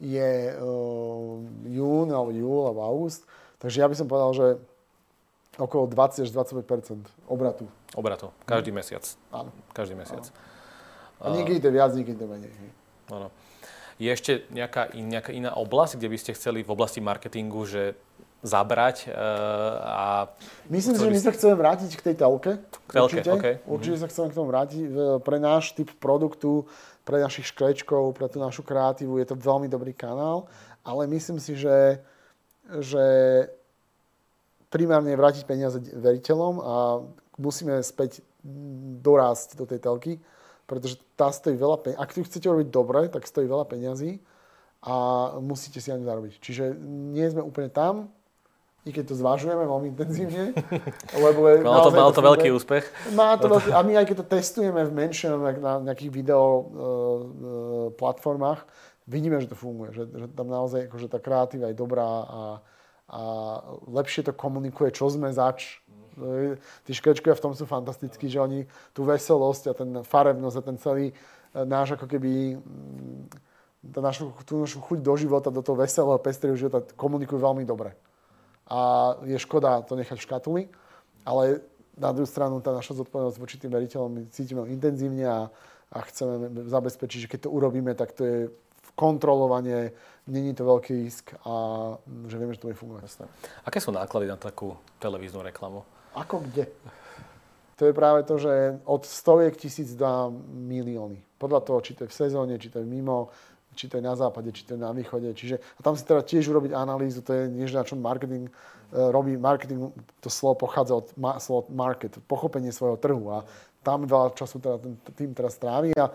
je uh, jún alebo júl alebo august, takže ja by som povedal, že okolo 20 až 25 obratu. Obratu. Každý hmm. mesiac. Áno. Každý mesiac. Áno. A niekedy to viac, niekedy to menej. Áno. Je ešte nejaká, in, nejaká iná oblasť, kde by ste chceli v oblasti marketingu, že zabrať. Uh, a Myslím že my sa chceme vrátiť k tej telke. K telke, určite. Okay. Určite sa chceme k tomu vrátiť. Pre náš typ produktu, pre našich škrečkov, pre tú našu kreatívu je to veľmi dobrý kanál, ale myslím si, že, že primárne vrátiť peniaze veriteľom a musíme späť dorásť do tej telky, pretože tá stojí veľa peniazí. Ak tu chcete robiť dobre, tak stojí veľa peňazí a musíte si ani zarobiť. Čiže nie sme úplne tam, i keď to zvažujeme veľmi intenzívne. Lebo je malo to, malo to, veľký úspech. Má to veľký, a my aj keď to testujeme v menšom na nejakých video uh, uh, platformách, vidíme, že to funguje. Že, že tam naozaj akože tá kreatíva je dobrá a, a lepšie to komunikuje, čo sme zač. Tí škrečkovia v tom sú fantastickí, že oni tú veselosť a ten farebnosť a ten celý uh, náš ako keby mm, našu, tú našu chuť do života, do toho veselého, pestrého života komunikujú veľmi dobre a je škoda to nechať v škatuli, ale na druhú stranu tá naša zodpovednosť voči tým veriteľom my cítime intenzívne a, a chceme zabezpečiť, že keď to urobíme, tak to je kontrolovanie, není to veľký risk a že vieme, že to bude fungovať. Jasne. Aké sú náklady na takú televíznu reklamu? Ako kde? To je práve to, že od stoviek tisíc do milióny. Podľa toho, či to je v sezóne, či to je mimo, či to je na západe, či to je na východe. Čiže, a tam si teda tiež urobiť analýzu, to je niečo, na čom marketing uh, robí. Marketing, to slovo pochádza od ma, slovo market, pochopenie svojho trhu a tam veľa času teda ten tým teraz strávi a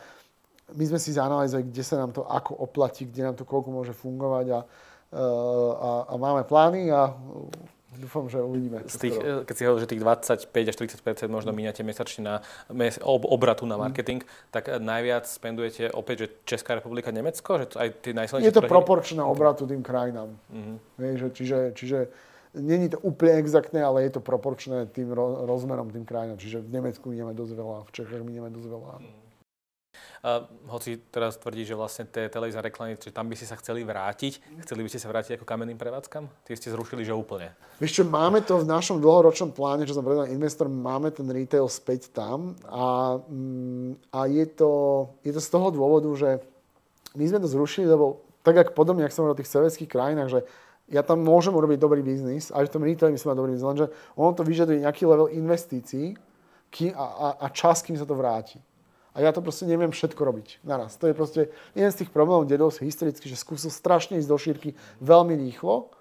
my sme si zanalýzovali, kde sa nám to ako oplatí, kde nám to koľko môže fungovať a, uh, a, a máme plány a Dúfam, že uvidíme. Z tých, eh, keď si hovoril, že tých 25 až 30 možno míňate mesačne na ob, obratu na mhm. marketing, mm. tak eh, najviac spendujete opäť, že Česká republika, Nemecko? Že to aj tie Je to proporčné obratu tým krajinám. Mm-hmm. Vieš, že, čiže, čiže není to úplne exaktné, ale je to proporčné tým ro, rozmerom tým krajinám. Čiže v Nemecku my dosť veľa, v Čechách my dosť veľa. Mm. Hoci teraz tvrdí, že vlastne tie televízne reklamy, že tam by ste sa chceli vrátiť, chceli by ste sa vrátiť ako kamenným prevádzkam? Tie ste zrušili, že úplne. Vieš čo, máme to v našom dlhoročnom pláne, čo som povedal investorom, máme ten retail späť tam a, mm, a je, to, je to z toho dôvodu, že my sme to zrušili, lebo tak ako podobne, ako som hovoril o tých severských krajinách, že ja tam môžem urobiť dobrý biznis, aj v tom retail myslím dobrý biznis, lenže ono to vyžaduje nejaký level investícií a, a, a čas, kým sa to vráti. A ja to proste neviem všetko robiť naraz. To je proste jeden z tých problémov dedov historicky, že skúsil strašne ísť do šírky veľmi rýchlo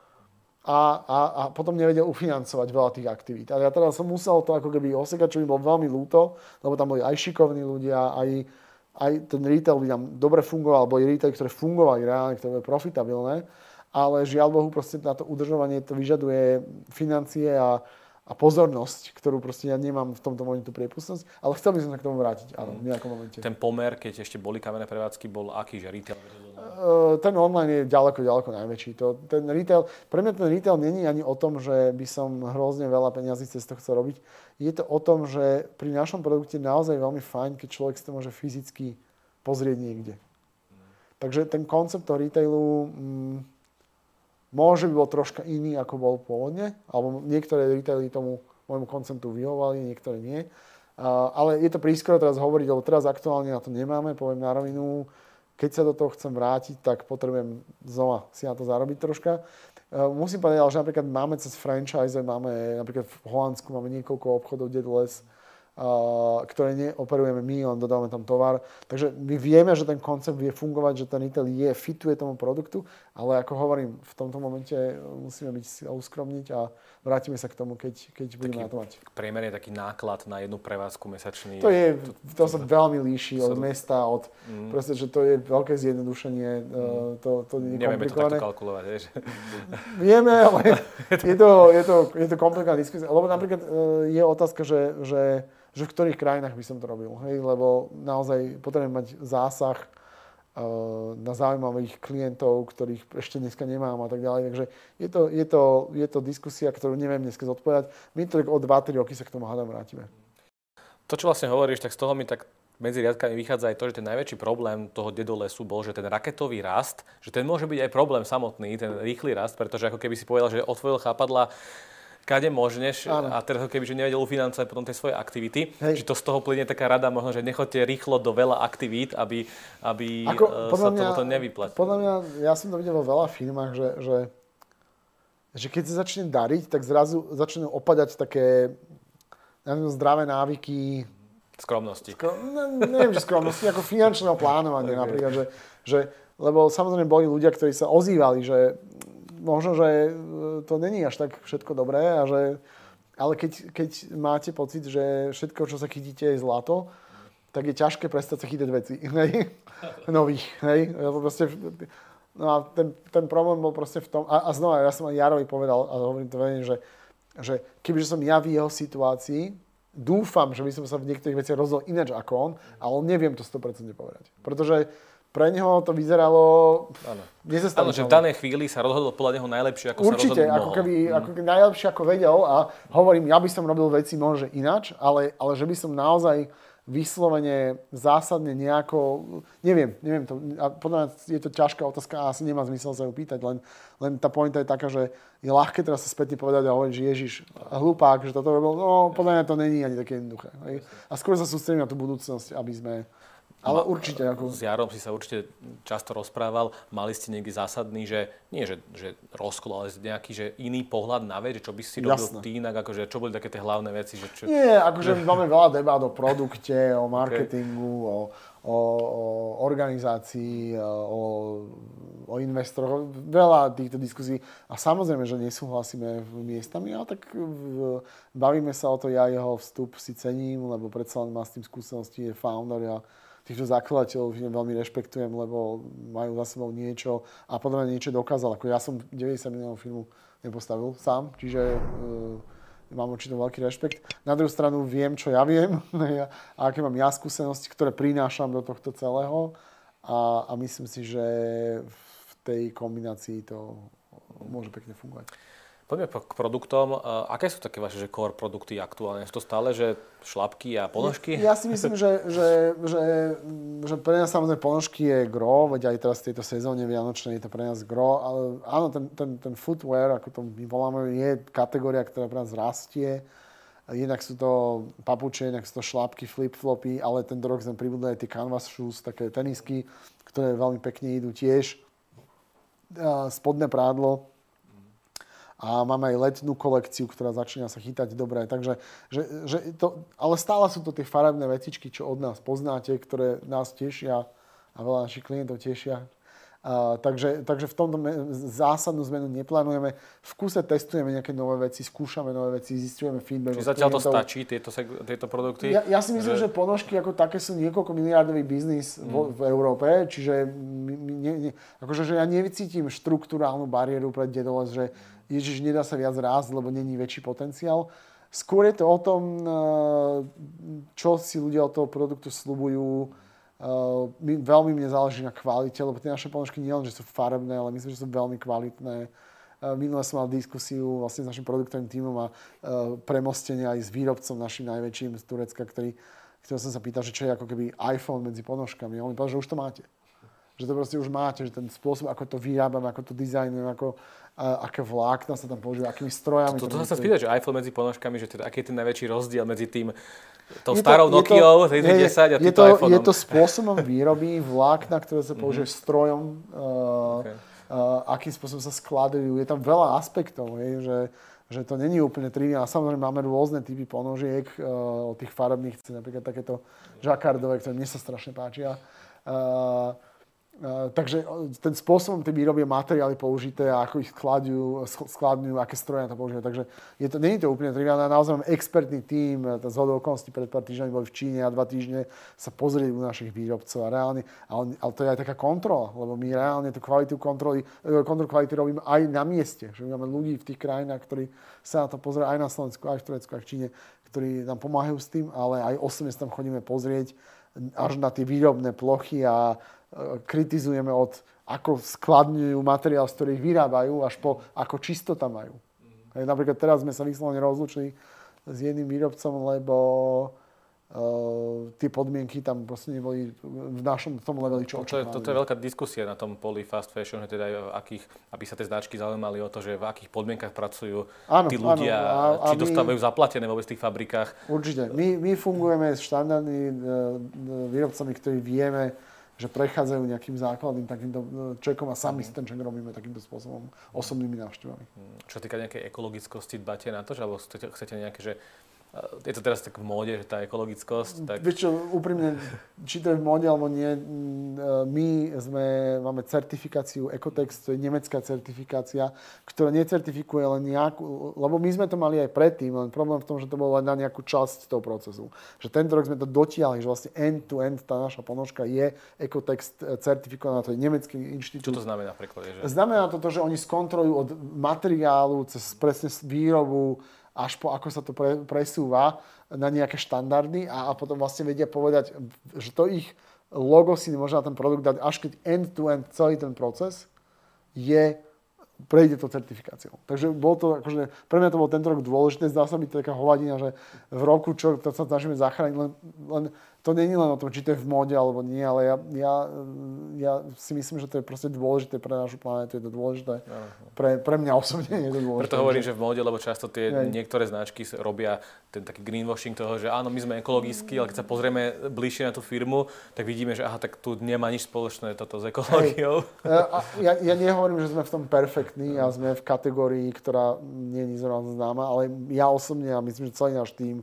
a, a, a potom nevedel ufinancovať veľa tých aktivít. A ja teda som musel to ako keby osekať, čo mi bolo veľmi ľúto, lebo tam boli aj šikovní ľudia, aj, aj ten retail by tam dobre fungoval, boli retail, ktoré fungovali reálne, ktoré boli profitabilné, ale žiaľ Bohu proste na to udržovanie to vyžaduje financie a, a pozornosť, ktorú proste ja nemám v tomto momentu priepustnosť, ale chcel by som sa k tomu vrátiť, áno, v nejakom momente. Ten pomer, keď ešte boli kamenné prevádzky, bol aký, že retail? Uh, ten online je ďaleko, ďaleko najväčší. To, ten retail, pre mňa ten retail není ani o tom, že by som hrozne veľa peňazí cez to chcel robiť. Je to o tom, že pri našom produkte je naozaj veľmi fajn, keď človek si to môže fyzicky pozrieť niekde. Takže ten koncept toho retailu, mm, Môže by bol troška iný, ako bol pôvodne, alebo niektoré retaily tomu môjmu konceptu vyhovali, niektoré nie. Ale je to prískoro teraz hovoriť, lebo teraz aktuálne na to nemáme, poviem na rovinu. Keď sa do toho chcem vrátiť, tak potrebujem znova si na to zarobiť troška. Uh, musím povedať, že napríklad máme cez franchise, máme napríklad v Holandsku máme niekoľko obchodov Deadless, ktoré neoperujeme my, len dodávame tam tovar. Takže my vieme, že ten koncept vie fungovať, že ten retail je, fituje tomu produktu, ale ako hovorím, v tomto momente musíme byť uskromniť a vrátime sa k tomu, keď, keď budeme na to mať. Priemer je taký náklad na jednu prevádzku mesačný. To, je, to, to sa veľmi líši od mesta, od, mm. proste, že to je veľké zjednodušenie, mm. to, to nie je Nevieme to takto kalkulovať, vieš. Vieme, ale je to, je to, je to komplikovaná diskusia, lebo napríklad e, je otázka, že, že že v ktorých krajinách by som to robil. Hej? Lebo naozaj potrebujem mať zásah uh, na zaujímavých klientov, ktorých ešte dneska nemám a tak ďalej. Takže je to, je to, je to diskusia, ktorú neviem dneska zodpovedať. My to o 2-3 roky sa k tomu hádam vrátime. To, čo vlastne hovoríš, tak z toho mi tak medzi riadkami vychádza aj to, že ten najväčší problém toho dedolesu bol, že ten raketový rast, že ten môže byť aj problém samotný, ten rýchly rast, pretože ako keby si povedal, že otvoril chápadla kade možneš Áno. a teraz keby že nevedel ufinancovať potom tie svoje aktivity. Hej. To z toho plyne taká rada možno, že nechoďte rýchlo do veľa aktivít, aby, aby Ako, uh, sa mňa, to nevyplatilo. Podľa mňa, ja som to videl vo veľa firmách, že, že, že keď sa začne dariť, tak zrazu začnú opadať také neviem, zdravé návyky. Skromnosti. Skro, ne, neviem, že skromnosti, ako finančného plánovania okay. napríklad, že, že, lebo samozrejme boli ľudia, ktorí sa ozývali, že možno, že e, to není až tak všetko dobré a že ale keď, keď máte pocit, že všetko, čo sa chytíte, je zlato, tak je ťažké prestať sa chytať veci hej? nových. Hej? Proste, no a ten, ten problém bol proste v tom, a, a znova, ja som aj Jarovi povedal, a hovorím to veľmi, že, že kebyže som ja v jeho situácii, dúfam, že by som sa v niektorých veciach rozhodol ináč ako on, ale neviem to 100% povedať. Pretože pre neho to vyzeralo Áno. Áno, že v danej chvíli sa rozhodol podľa neho najlepšie, ako Určite, sa rozhodol ako keby, mm. ako keby najlepšie, ako vedel a hovorím, ja by som robil veci možno ináč, ale, ale že by som naozaj vyslovene zásadne nejako, neviem, neviem to, a podľa mňa je to ťažká otázka a asi nemá zmysel sa ju pýtať, len, len tá pointa je taká, že je ľahké teraz sa spätne povedať a hovoriť, že Ježiš, hlupák, že toto robil, no podľa mňa to není ani také jednoduché. A skôr sa sústredím na tú budúcnosť, aby sme, ale určite. Ako... S Jarom si sa určite často rozprával. Mali ste niekde zásadný, že nie že, že rozkol, ale nejaký že iný pohľad na vec, čo by si robil Jasne. ty inak, akože, čo boli také tie hlavné veci? Že čo... Nie, akože máme veľa debát o produkte, o marketingu, okay. o, o o, organizácii, o, o investoroch, veľa týchto diskusí. A samozrejme, že nesúhlasíme miestami, ale tak v, bavíme sa o to, ja jeho vstup si cením, lebo predsa len má s tým skúsenosti, je founder, ja týchto zakladateľov veľmi rešpektujem, lebo majú za sebou niečo a podľa mňa niečo dokázal. Ako ja som 90 miliónov filmu nepostavil sám, čiže e, mám určite veľký rešpekt. Na druhú stranu viem, čo ja viem a aké mám ja skúsenosti, ktoré prinášam do tohto celého a, a myslím si, že v tej kombinácii to môže pekne fungovať. Poďme k produktom. Aké sú také vaše že core produkty aktuálne? Sú to stále, že šlapky a ponožky? Ja, ja si myslím, že, že, že, že pre nás samozrejme ponožky je gro, veď aj teraz v tejto sezóne Vianočnej je to pre nás gro, ale áno, ten, ten, ten footwear, ako to my voláme, je kategória, ktorá pre nás rastie. Jednak sú to papuče, jednak sú to šlapky, flip-flopy, ale tento rok sme pribudli aj tie canvas shoes, také tenisky, ktoré veľmi pekne idú tiež. Spodné prádlo, a máme aj letnú kolekciu, ktorá začína sa chytať dobre. Takže, že, že to, ale stále sú to tie farebné vecičky, čo od nás poznáte, ktoré nás tešia a veľa našich klientov tešia. Uh, takže, takže v tomto zásadnú zmenu neplánujeme. V kuse testujeme nejaké nové veci, skúšame nové veci, zistujeme feedback. Čiže zatiaľ to stačí, tieto, tieto produkty? Ja, ja si myslím, že... že ponožky ako také sú niekoľko miliardový biznis mm. v, v Európe, čiže my, my, ne, ne, akože, že ja nevycítim štruktúrálnu bariéru pre Dedoles, že Ježiš, nedá sa viac rásť, lebo není väčší potenciál. Skôr je to o tom, eh, čo si ľudia od toho produktu slubujú. Eh, veľmi mne záleží na kvalite, lebo tie naše ponožky nie len, že sú farebné, ale myslím, že sú veľmi kvalitné. Eh, minule som mal diskusiu vlastne s našim produktovým tímom a premostenie aj s výrobcom našim najväčším z Turecka, ktorý, ktorý som sa pýtal, že čo je ako keby iPhone medzi ponožkami. A on mi povedal, že už to máte že to proste už máte, že ten spôsob, ako to vyrábame, ako to dizajnujem, ako, a, aké vlákna sa tam používajú, akými strojami. To, to, to sa spýtať, že Eiffel medzi ponožkami, že teda, aký je ten najväčší rozdiel medzi tým tou je starou Nokiou 3010 a týmto iPhoneom? Je to spôsobom výroby vlákna, ktoré sa použije mm-hmm. strojom, uh, okay. uh, akým spôsobom sa skladujú. Je tam veľa aspektov, hej, že, že to není úplne triviálne. Samozrejme máme rôzne typy ponožiek, uh, od tých farebných, napríklad takéto žakardové, ktoré mne sa strašne páčia. Uh, takže ten spôsobom tej výroby materiály použité a ako ich skladňujú, aké stroje na to používajú. Takže je to, nie je to úplne triviálne. Naozaj máme expertný tím, tá zhodou okolností pred pár týždňami boli v Číne a dva týždne sa pozrieť u našich výrobcov a reálne, ale, ale to je aj taká kontrola, lebo my reálne tú kvalitu kontroly, e, kontrolu kvality robíme aj na mieste. Že my máme ľudí v tých krajinách, ktorí sa na to pozerajú aj na Slovensku, aj v Turecku, aj v Číne, ktorí nám pomáhajú s tým, ale aj osobne sa tam chodíme pozrieť až na tie výrobné plochy a kritizujeme od ako skladňujú materiál, z ktorých vyrábajú, až po ako čisto tam majú. Mm. Napríklad teraz sme sa vyslovene rozlučili s jedným výrobcom, lebo uh, tie podmienky tam proste neboli v našom v tom leveli, čo toto je, toto je veľká diskusia na tom poli fast fashion, že teda akých, aby sa tie značky zaujímali o to, že v akých podmienkach pracujú áno, tí ľudia, áno, a, či a dostávajú my, zaplatené vôbec v tých fabrikách. Určite. My, my fungujeme s štandardnými uh, výrobcami, ktorí vieme, že prechádzajú nejakým základným takýmto čekom a sami si ten ček robíme takýmto spôsobom, osobnými návštevami. Mm. Čo týka nejakej ekologickosti, dbáte na to, že alebo chcete, chcete nejaké, že je to teraz tak v móde, že tá ekologickosť. Tak... Vieš čo, úprimne, či to je v móde alebo nie, my sme, máme certifikáciu Ecotex, to je nemecká certifikácia, ktorá necertifikuje len nejakú, lebo my sme to mali aj predtým, len problém v tom, že to bolo len na nejakú časť toho procesu. Že tento rok sme to dotiahli, že vlastne end-to-end tá naša ponožka je Ecotex certifikovaná, to je nemecký inštitút. Čo to znamená napríklad? Že... Znamená to to, že oni skontrolujú od materiálu cez presne výrobu, až po ako sa to pre, presúva na nejaké štandardy a, a potom vlastne vedia povedať, že to ich logo si môže na ten produkt dať, až keď end-to-end celý ten proces je prejde to certifikáciou. Takže bol to, akože, pre mňa to bol tento rok dôležité, zdá sa byť taká hovadina, že v roku, čo to sa snažíme zachrániť, len, len to není len o tom, či to je v móde alebo nie, ale ja, ja, ja si myslím, že to je proste dôležité pre našu planetu, je to dôležité. Pre, pre mňa osobne je to dôležité. Preto hovorím, že v móde, lebo často tie Hej. niektoré značky robia ten taký greenwashing toho, že áno, my sme ekologickí, ale keď sa pozrieme bližšie na tú firmu, tak vidíme, že aha, tak tu nemá nič spoločné toto s ekológiou. Ja, ja nehovorím, že sme v tom perfektní a sme v kategórii, ktorá nie je známa, ale ja osobne a myslím, že celý náš tým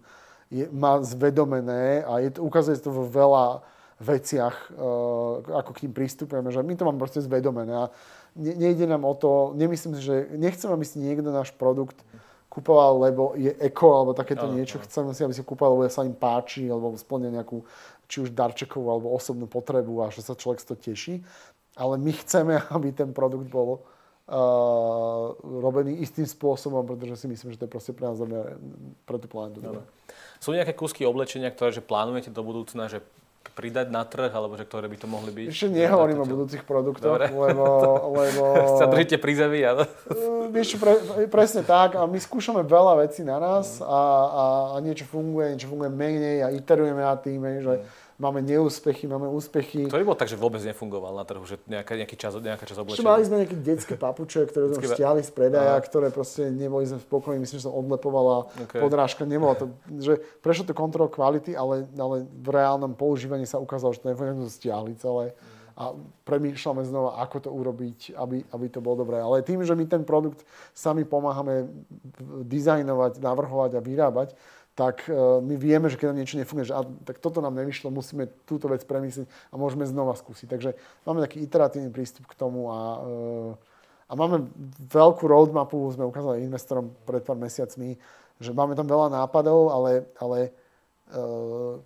je, má zvedomené a je, ukazuje to vo veľa veciach, ako k ním pristupujeme, že my to máme proste zvedomené a nejde nám o to, nemyslím si, že nechcem, aby si niekto náš produkt kupoval, lebo je eko alebo takéto no, niečo. No. Chcem si, aby si kúpal, lebo sa im páči, alebo splňa nejakú či už darčekovú alebo osobnú potrebu a že sa človek z toho teší. Ale my chceme, aby ten produkt bol uh, robený istým spôsobom, pretože si myslím, že to je proste pre nás dobré, pre tú planetu. Sú nejaké kúsky oblečenia, ktoré že plánujete do budúcna, že pridať na trh, alebo že ktoré by to mohli byť? Ešte nehovorím o budúcich produktoch, Dobre. lebo... lebo... Sa držíte pri zemi, ale... Vieš, pre, presne tak. A my skúšame veľa vecí na nás a, a, a niečo funguje, niečo funguje menej a iterujeme na tým, že mm máme neúspechy, máme úspechy. To by bolo tak, že vôbec nefungoval na trhu, že nejaká, nejaký čas, nejaká čas oblečenia. Ešte mali sme nejaké detské papuče, ktoré sme stiahli z predaja, ktoré proste neboli sme spokojní, myslím, že som odlepovala okay. podrážka, nebola to, že prešlo to kontrol kvality, ale, ale v reálnom používaní sa ukázalo, že to nefunguje, to stiahli celé. A premýšľame znova, ako to urobiť, aby, aby to bolo dobré. Ale tým, že my ten produkt sami pomáhame dizajnovať, navrhovať a vyrábať, tak e, my vieme, že keď nám niečo nefunguje, že a, tak toto nám nevyšlo, musíme túto vec premyslieť a môžeme znova skúsiť. Takže máme taký iteratívny prístup k tomu a, e, a máme veľkú roadmapu, sme ukázali investorom pred pár mesiacmi, že máme tam veľa nápadov, ale, ale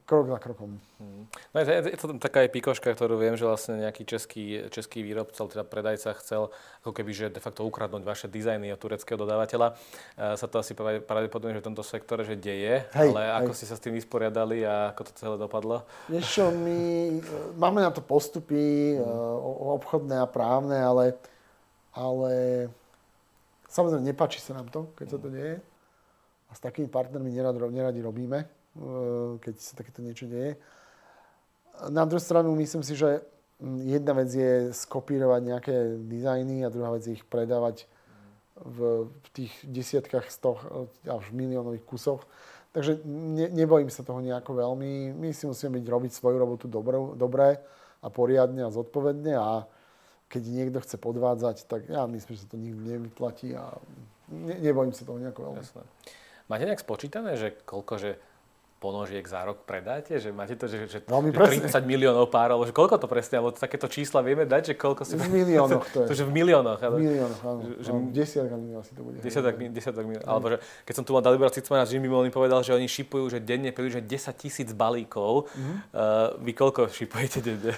krok za krokom. Hmm. No je, je to taká aj pikoška, ktorú viem, že vlastne nejaký český, český výrobca, teda predajca chcel ako keby, že de facto ukradnúť vaše dizajny od tureckého dodávateľa. Uh, sa to asi pravdepodobne, že v tomto sektore že deje, hej, ale hej. ako ste sa s tým vysporiadali a ako to celé dopadlo? Vieš čo, my e, máme na to postupy hmm. uh, obchodné a právne, ale, ale samozrejme nepáči sa nám to, keď sa to deje. A s takými partnermi neradi, robíme Eh, keď sa takéto niečo deje. Na druhú stranu myslím si, že hm, jedna vec je skopírovať nejaké dizajny a druhá vec je ich predávať v, v tých desiatkách, stoch až miliónových kusoch. Takže ne, nebojím sa toho nejako veľmi. My si musíme byť, robiť svoju robotu dobrou, dobré a poriadne a zodpovedne a keď niekto chce podvádzať, tak ja myslím, že sa to nikdy nevyplatí a ne, nebojím sa toho nejako veľmi. Jasné. Máte nejak spočítané, že koľko, že ponožiek za rok predáte? Že máte to, že, že, že 30 miliónov pár, alebo že koľko to presne, alebo takéto čísla vieme dať, že koľko si... V miliónoch to je. To, že v miliónoch. Ale... V miliónoch, áno. Že, no, desiatok miliónov asi to bude. Desiatok, desiatok miliónov. Alebo že keď som tu mal Dalibora Cicmana z Jimmy Molny povedal, že oni šipujú, že denne že 10 tisíc balíkov. Mm-hmm. Uh, vy koľko šipujete denne?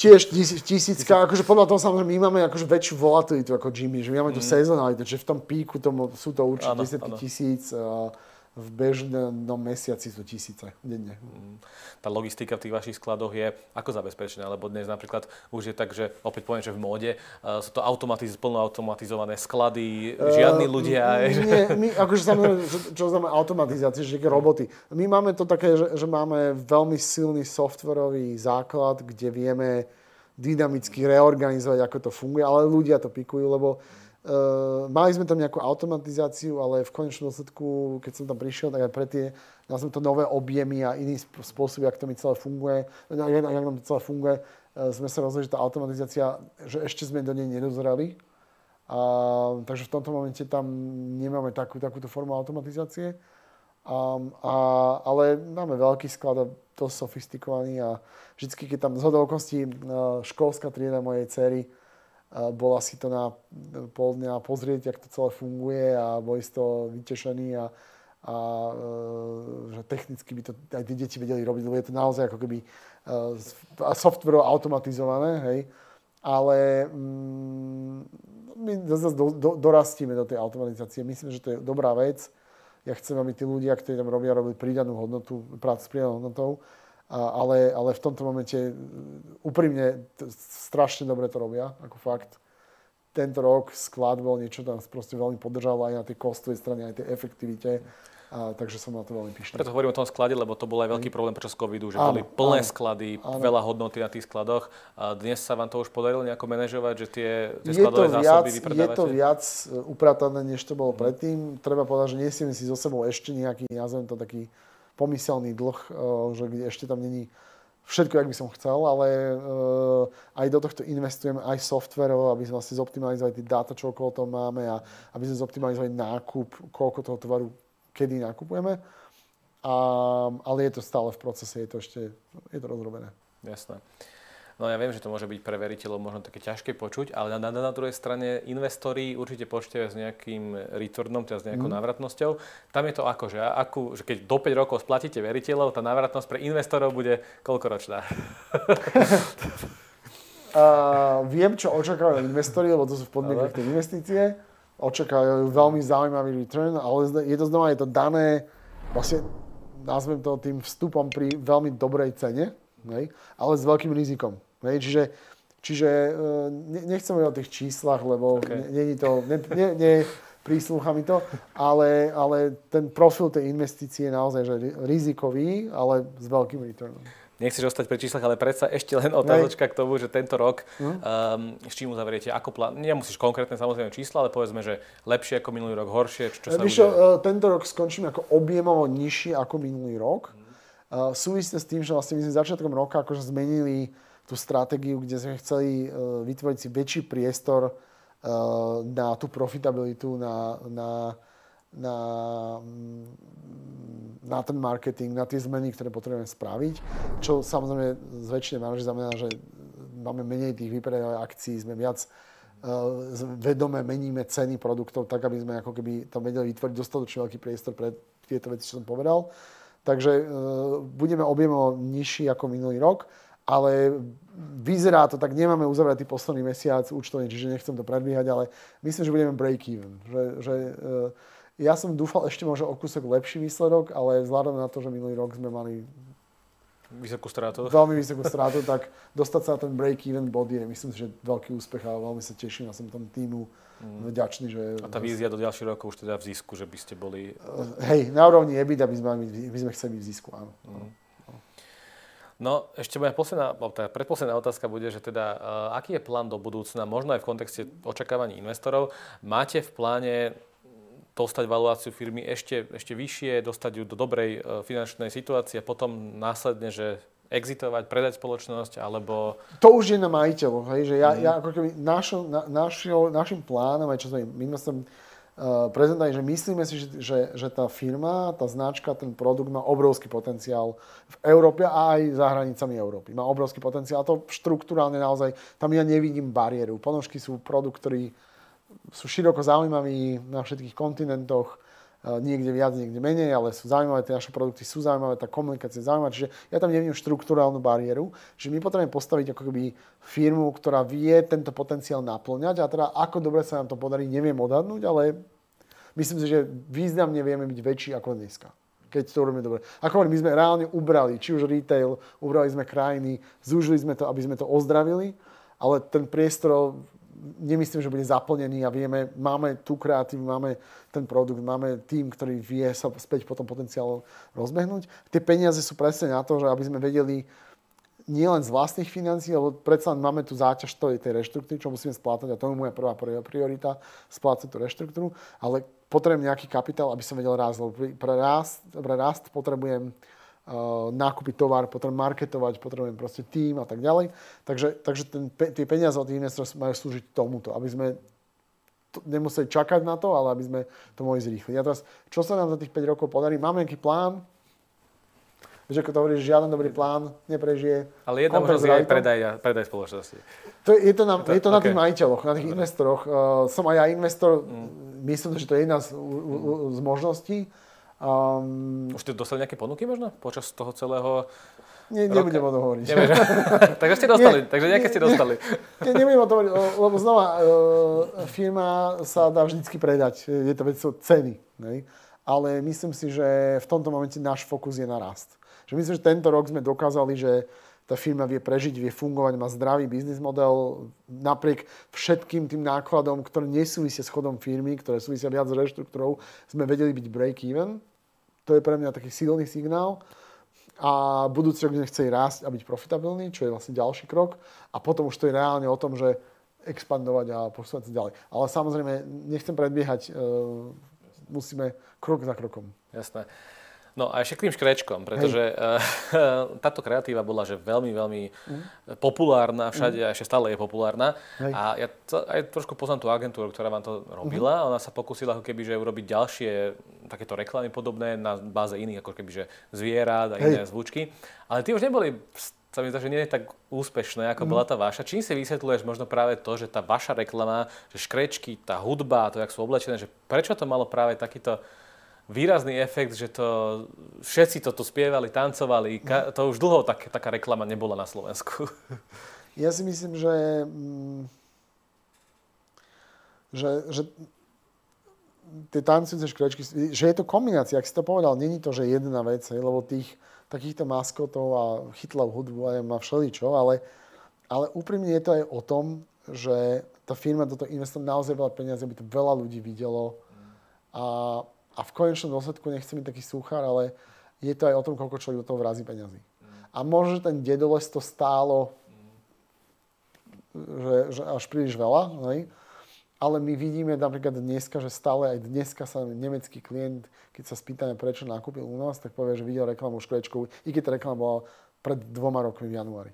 tiež tis, tisícka, akože podľa toho samozrejme my máme akože väčšiu volatilitu ako Jimmy, že my máme mm. tú sezonalitu, že v tom píku tomu, sú to určite 10 tisíc. Uh, v bežnom mesiaci sú tisíce denne. Mm. Tá logistika v tých vašich skladoch je ako zabezpečená? Lebo dnes napríklad už je tak, že opäť poviem, že v móde uh, sú to automatiz- plno automatizované sklady, žiadni uh, ľudia. Nie, my, akože samozrejme, čo, čo znamená automatizácia, že roboty. My máme to také, že, že máme veľmi silný softwarový základ, kde vieme dynamicky reorganizovať, ako to funguje, ale ľudia to pikujú, lebo Uh, mali sme tam nejakú automatizáciu, ale v konečnom dôsledku, keď som tam prišiel, tak aj pre tie, dal sme to nové objemy a iný spôsob, jak to mi celé funguje, jak, nám to celé funguje, uh, sme sa rozhodli, že tá automatizácia, že ešte sme do nej nedozreli. Uh, takže v tomto momente tam nemáme takú, takúto formu automatizácie. Um, a, ale máme veľký sklad a dosť sofistikovaný a vždy, keď tam z okostí uh, školská trieda mojej cery bola si to na pol dňa pozrieť, ako to celé funguje a boli z toho vytešení a, a e, že technicky by to aj tie deti vedeli robiť, lebo je to naozaj ako keby uh, software automatizované, hej. Ale mm, my zase do, do, dorastíme do tej automatizácie. Myslím, že to je dobrá vec. Ja chcem, aby tí ľudia, ktorí tam robia, robili pridanú hodnotu, prácu s pridanou hodnotou ale, ale v tomto momente úprimne strašne dobre to robia, ako fakt. Tento rok sklad bol niečo tam proste veľmi podržalo aj na tej kostovej strane, aj tej efektivite. A, takže som na to veľmi píšný. Preto hovorím o tom sklade, lebo to bol aj veľký problém počas covidu, že áno, boli plné áno, sklady, áno. veľa hodnoty na tých skladoch. A dnes sa vám to už podarilo nejako manažovať, že tie, tie skladové viac, zásoby vypredávate? Je to viac e, upratané, než to bolo hmm. predtým. Treba povedať, že nesieme si so sebou ešte nejaký, nazvem to taký pomyselný dlh, eh, že ešte tam není všetko, jak by som chcel, ale uh, aj do tohto investujeme aj software, aby sme vlastne zoptimalizovali tie dáta, čo okolo toho máme a aby sme zoptimalizovali nákup, koľko toho tovaru kedy nakupujeme. A, ale je to stále v procese, je to ešte je to rozrobené. Jasné. No ja viem, že to môže byť pre veriteľov možno také ťažké počuť, ale na, na, na druhej strane investori určite počítajú s nejakým returnom, teda s nejakou mm. návratnosťou. Tam je to ako, že, akú, že keď do 5 rokov splatíte veriteľov, tá návratnosť pre investorov bude koľkoročná? uh, viem, čo očakávajú investori, lebo to sú v podmienkach tej investície. Očakávajú veľmi zaujímavý return, ale je to znova je to dané, vlastne nazvem to tým vstupom pri veľmi dobrej cene, hej, ale s veľkým rizikom. Hej, čiže čiže e, nechcem hovoriť o tých číslach, lebo okay. nie, to, nie, nie, nie príslucha mi to, ale, ale ten profil tej investície je naozaj že rizikový, ale s veľkým returnom. Nechceš ostať pri číslach, ale predsa ešte len otázočka k tomu, že tento rok, hm? um, s čím uzavriete, ako plán, nemusíš konkrétne samozrejme čísla, ale povedzme, že lepšie ako minulý rok, horšie, čo, sa Víš, uh, tento rok skončíme ako objemovo nižší ako minulý rok. Hm. Uh, súvisí s tým, že vlastne my sme začiatkom roka akože zmenili tú stratégiu, kde sme chceli uh, vytvoriť si väčší priestor uh, na tú profitabilitu, na, na, na, na ten marketing, na tie zmeny, ktoré potrebujeme spraviť. Čo samozrejme z väčšine marže znamená, že máme menej tých vypredajových akcií, sme viac uh, vedome meníme ceny produktov tak, aby sme ako keby tam vedeli vytvoriť dostatočne veľký priestor pre tieto veci, čo som povedal. Takže uh, budeme objemovo nižší ako minulý rok ale vyzerá to tak, nemáme uzavretý posledný mesiac účtovne, čiže nechcem to predbiehať, ale myslím, že budeme break even. Že, že, uh, ja som dúfal ešte možno o kúsok lepší výsledok, ale vzhľadom na to, že minulý rok sme mali Vysokú strátu. Veľmi vysokú strátu, tak dostať sa na ten break-even bod je, myslím si, že veľký úspech a veľmi sa teším a som tomu týmu mm. vďačný. Že a tá vízia do ďalších rokov už teda v zisku, že by ste boli... Hej, na úrovni EBITDA by sme, by sme chceli byť v zisku, áno. Mm. No, ešte moja posledná, tá predposledná otázka bude, že teda, uh, aký je plán do budúcna, možno aj v kontexte očakávaní investorov. Máte v pláne dostať valuáciu firmy ešte, ešte vyššie, dostať ju do dobrej uh, finančnej situácie a potom následne, že exitovať, predať spoločnosť, alebo... To už je na majiteľov, hej, že ja, mm. ja ako keby našo, na, našo, našim plánom, aj čo sme, my sme Eh, prezentovali, že myslíme si, že, že, že tá firma, tá značka, ten produkt má obrovský potenciál v Európe a aj za hranicami Európy. Má obrovský potenciál. To štruktúrálne naozaj, tam ja nevidím bariéru. Ponožky sú produkt, ktorý sú široko zaujímavý na všetkých kontinentoch niekde viac, niekde menej, ale sú zaujímavé, tie naše produkty sú zaujímavé, tá komunikácia je zaujímavá, čiže ja tam nevidím štruktúrálnu bariéru, že my potrebujeme postaviť ako keby firmu, ktorá vie tento potenciál naplňať a teda ako dobre sa nám to podarí, neviem odhadnúť, ale myslím si, že významne vieme byť väčší ako dneska keď to robíme dobre. Ako hovorím, my sme reálne ubrali, či už retail, ubrali sme krajiny, zúžili sme to, aby sme to ozdravili, ale ten priestor nemyslím, že bude zaplnený a vieme, máme tú kreatívu, máme ten produkt, máme tým, ktorý vie sa späť potom potenciál rozbehnúť. Tie peniaze sú presne na to, že aby sme vedeli nielen z vlastných financií, lebo predsa máme tu záťaž tej, tej reštruktúry, čo musíme splátať a to je moja prvá priorita, splácať tú reštruktúru, ale potrebujem nejaký kapitál, aby som vedel rásť, lebo pre rast, pre rast potrebujem uh, nákupy tovar, potrebujem marketovať, potrebujem proste tým a tak ďalej. Takže, takže ten, tie peniaze od tých investorov majú slúžiť tomuto, aby sme to, nemuseli čakať na to, ale aby sme to mohli zrýchliť. A teraz, čo sa nám za tých 5 rokov podarí? Máme nejaký plán, Vieš, ako to hovoríš, žiaden dobrý plán neprežije. Ale jedna možnosť je aj predaj, predaj spoločnosti. To je, je to na, to, je to na okay. tých majiteľoch, na tých investoroch. Uh, som aj ja investor, mm. myslím, že to je jedna z, mm. z možností. Um, Už ste dostali nejaké ponuky možno počas toho celého ne, nebudem o tom hovoriť. takže ste dostali, nie, takže nejaké ste dostali. Nie, nebudem o tom hovoriť, lebo znova, uh, firma sa dá vždycky predať. Je to vec ceny. Ne? Ale myslím si, že v tomto momente náš fokus je na rast. Že myslím, že tento rok sme dokázali, že tá firma vie prežiť, vie fungovať, má zdravý biznis model napriek všetkým tým nákladom, ktoré nesúvisia s chodom firmy, ktoré súvisia viac s reštruktúrou, sme vedeli byť break-even to je pre mňa taký silný signál. A budúci rok chceli rásť a byť profitabilný, čo je vlastne ďalší krok. A potom už to je reálne o tom, že expandovať a posúvať sa ďalej. Ale samozrejme, nechcem predbiehať, e, musíme krok za krokom. Jasné. No a ešte k tým škrečkom, pretože uh, táto kreatíva bola že veľmi, veľmi mm. populárna všade mm. a ešte stále je populárna. Hej. A ja to, aj trošku poznám tú agentúru, ktorá vám to robila. Mm. Ona sa pokúsila ako keby, že urobiť ďalšie takéto reklamy podobné na báze iných, ako keby, že zvierat a iné Hej. zvučky. Ale tie už neboli sa mi zdá, že nie je tak úspešné, ako mm. bola tá vaša. Čím si vysvetľuješ možno práve to, že tá vaša reklama, že škrečky, tá hudba, to, jak sú oblečené, že prečo to malo práve takýto výrazný efekt, že to všetci toto spievali, tancovali. Ka, to už dlho tak, taká reklama nebola na Slovensku. Ja si myslím, že, mm, že, že tie tancujúce škrečky, že je to kombinácia, ak si to povedal, není to, že jedna vec, lebo tých takýchto maskotov a chytlov hudbu a má všeličo, ale, ale úprimne je to aj o tom, že tá firma do toho investuje naozaj veľa peniazí, aby to veľa ľudí videlo a a v konečnom dôsledku nechcem byť taký súchar, ale je to aj o tom, koľko človek do toho vrazí peniazy. A možno, že ten dedoles to stálo že, že až príliš veľa, hej? ale my vidíme napríklad dneska, že stále aj dneska sa nemecký klient, keď sa spýtame, prečo nakúpil u nás, tak povie, že videl reklamu škrečkovú, i keď tá reklama bola pred dvoma rokmi v januári.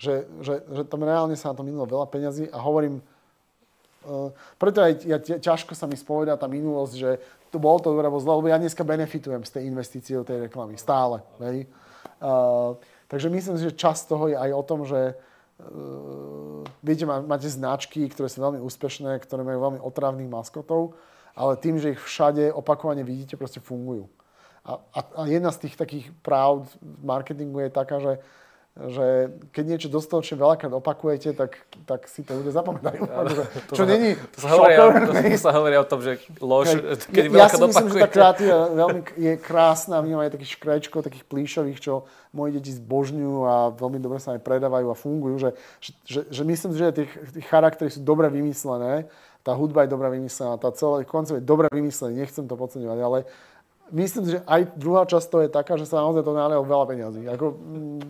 Že, že, že tam reálne sa na to minulo veľa peňazí a hovorím, uh, preto aj ja, ťažko sa mi spovedá tá minulosť, že to bolo to dobré zle, lebo ja dneska benefitujem z tej investície do tej reklamy. Stále. Hej. Uh, takže myslím si, že čas toho je aj o tom, že uh, viete, má, máte značky, ktoré sú veľmi úspešné, ktoré majú veľmi otravných maskotov, ale tým, že ich všade opakovane vidíte, proste fungujú. A, a, a jedna z tých takých práv marketingu je taká, že že keď niečo dostatočne veľakrát opakujete, tak, tak si to ľudia zapamätajú. to čo není to sa, hovorí, to, to sa hovorí o tom, že lož, keď ja, ja si myslím, že tá kreatíva veľmi je krásna, máme aj takých škrečkov, takých plíšových, čo moji deti zbožňujú a veľmi dobre sa aj predávajú a fungujú, že, že, že, že myslím, že tie charaktery sú dobre vymyslené, tá hudba je dobre vymyslená, tá celá koncept je dobre vymyslený, nechcem to podceňovať, ale myslím, že aj druhá časť to je taká, že sa naozaj to nálieho veľa peňazí. Ako, mm,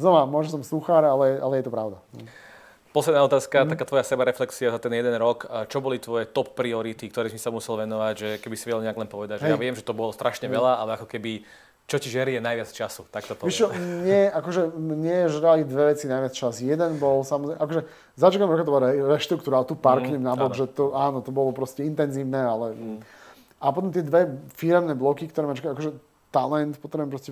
Znova, možno som suchár, ale, ale je to pravda. Posledná otázka, mm. taká tvoja sebareflexia za ten jeden rok. Čo boli tvoje top priority, ktoré si sa musel venovať, že keby si vedel nejak len povedať, že Hej. ja viem, že to bolo strašne mm. veľa, ale ako keby čo ti žerie najviac času, tak to poviem. Víš mne, akože, mne žrali dve veci najviac čas. Jeden bol samozrejme, akože začínam roka to bola reštruktúra, tu parknem mm, na bok, že to, áno, to bolo proste intenzívne, ale... Mm. A potom tie dve firemné bloky, ktoré ma čakajú, akože talent, potrebujem proste